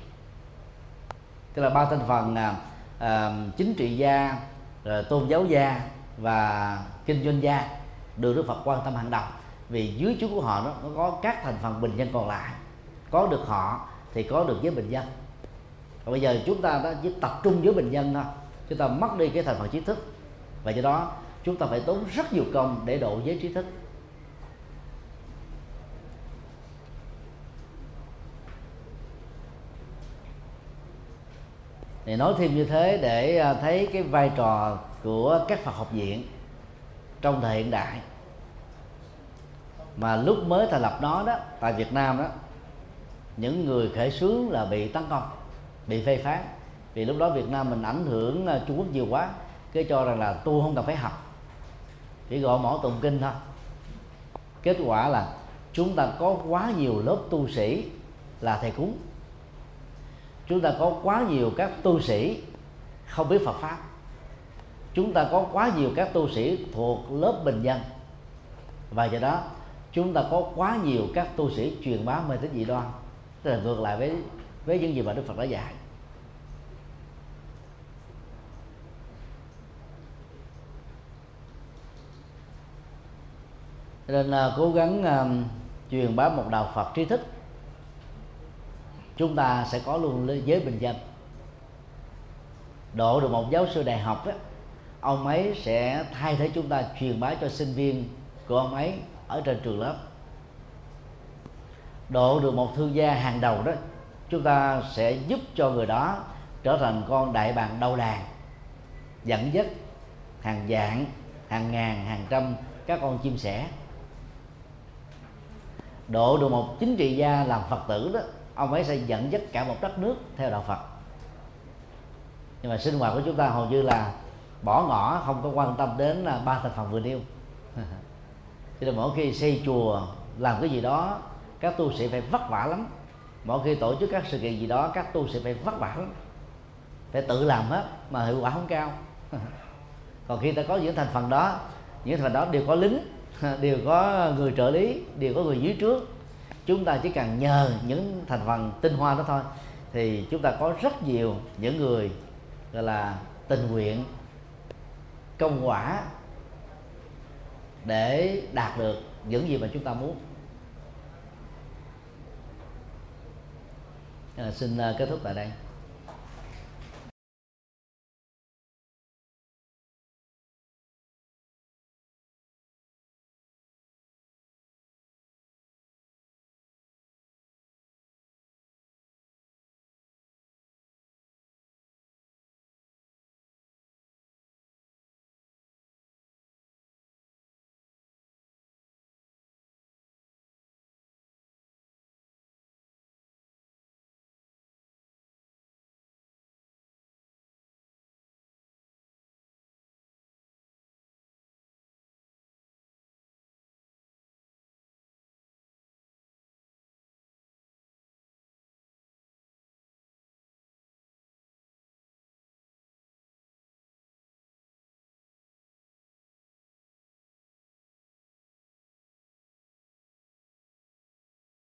Tức là ba thành phần à, à, chính trị gia rồi tôn giáo gia và kinh doanh gia được Đức Phật quan tâm hàng đầu vì dưới chú của họ nó, nó có các thành phần bình dân còn lại. Có được họ thì có được giới bình dân. Và bây giờ chúng ta đã chỉ tập trung với bình dân thôi. Chúng ta mất đi cái thành phần trí thức. Và do đó chúng ta phải tốn rất nhiều công để độ giới trí thức. Thì nói thêm như thế để à, thấy cái vai trò của các Phật học viện trong thời hiện đại mà lúc mới thành lập nó đó, tại Việt Nam đó, những người khởi xướng là bị tấn công, bị phê phán. Vì lúc đó Việt Nam mình ảnh hưởng à, Trung Quốc nhiều quá, cái cho rằng là tu không cần phải học. Chỉ gọi mỏ tụng kinh thôi. Kết quả là chúng ta có quá nhiều lớp tu sĩ là thầy cúng. Chúng ta có quá nhiều các tu sĩ không biết Phật pháp. Chúng ta có quá nhiều các tu sĩ thuộc lớp bình dân. Và do đó chúng ta có quá nhiều các tu sĩ truyền bá mê tín dị đoan. Tức là ngược lại với với những gì mà Đức Phật đã dạy. Nên là cố gắng uh, truyền bá một đạo Phật trí thức chúng ta sẽ có luôn giới bình dân. Độ được một giáo sư đại học đó, ông ấy sẽ thay thế chúng ta truyền bá cho sinh viên của ông ấy ở trên trường lớp. Độ được một thương gia hàng đầu đó, chúng ta sẽ giúp cho người đó trở thành con đại bàng đầu đàn dẫn dắt hàng vạn, hàng ngàn, hàng trăm các con chim sẻ. Độ được một chính trị gia làm phật tử đó, ông ấy sẽ dẫn dắt cả một đất nước theo đạo phật. Nhưng mà sinh hoạt của chúng ta hầu như là bỏ ngỏ, không có quan tâm đến à, ba thành phần vừa nêu cho nên mỗi khi xây chùa, làm cái gì đó, các tu sĩ phải vất vả lắm. Mỗi khi tổ chức các sự kiện gì đó, các tu sĩ phải vất vả lắm. Phải tự làm hết, mà hiệu quả không cao. <laughs> Còn khi ta có những thành phần đó, những thành phần đó đều có lính, <laughs> đều có người trợ lý, đều có người dưới trước. Chúng ta chỉ cần nhờ những thành phần tinh hoa đó thôi, thì chúng ta có rất nhiều những người, gọi là tình nguyện, công quả để đạt được những gì mà chúng ta muốn. À, xin à, kết thúc tại đây.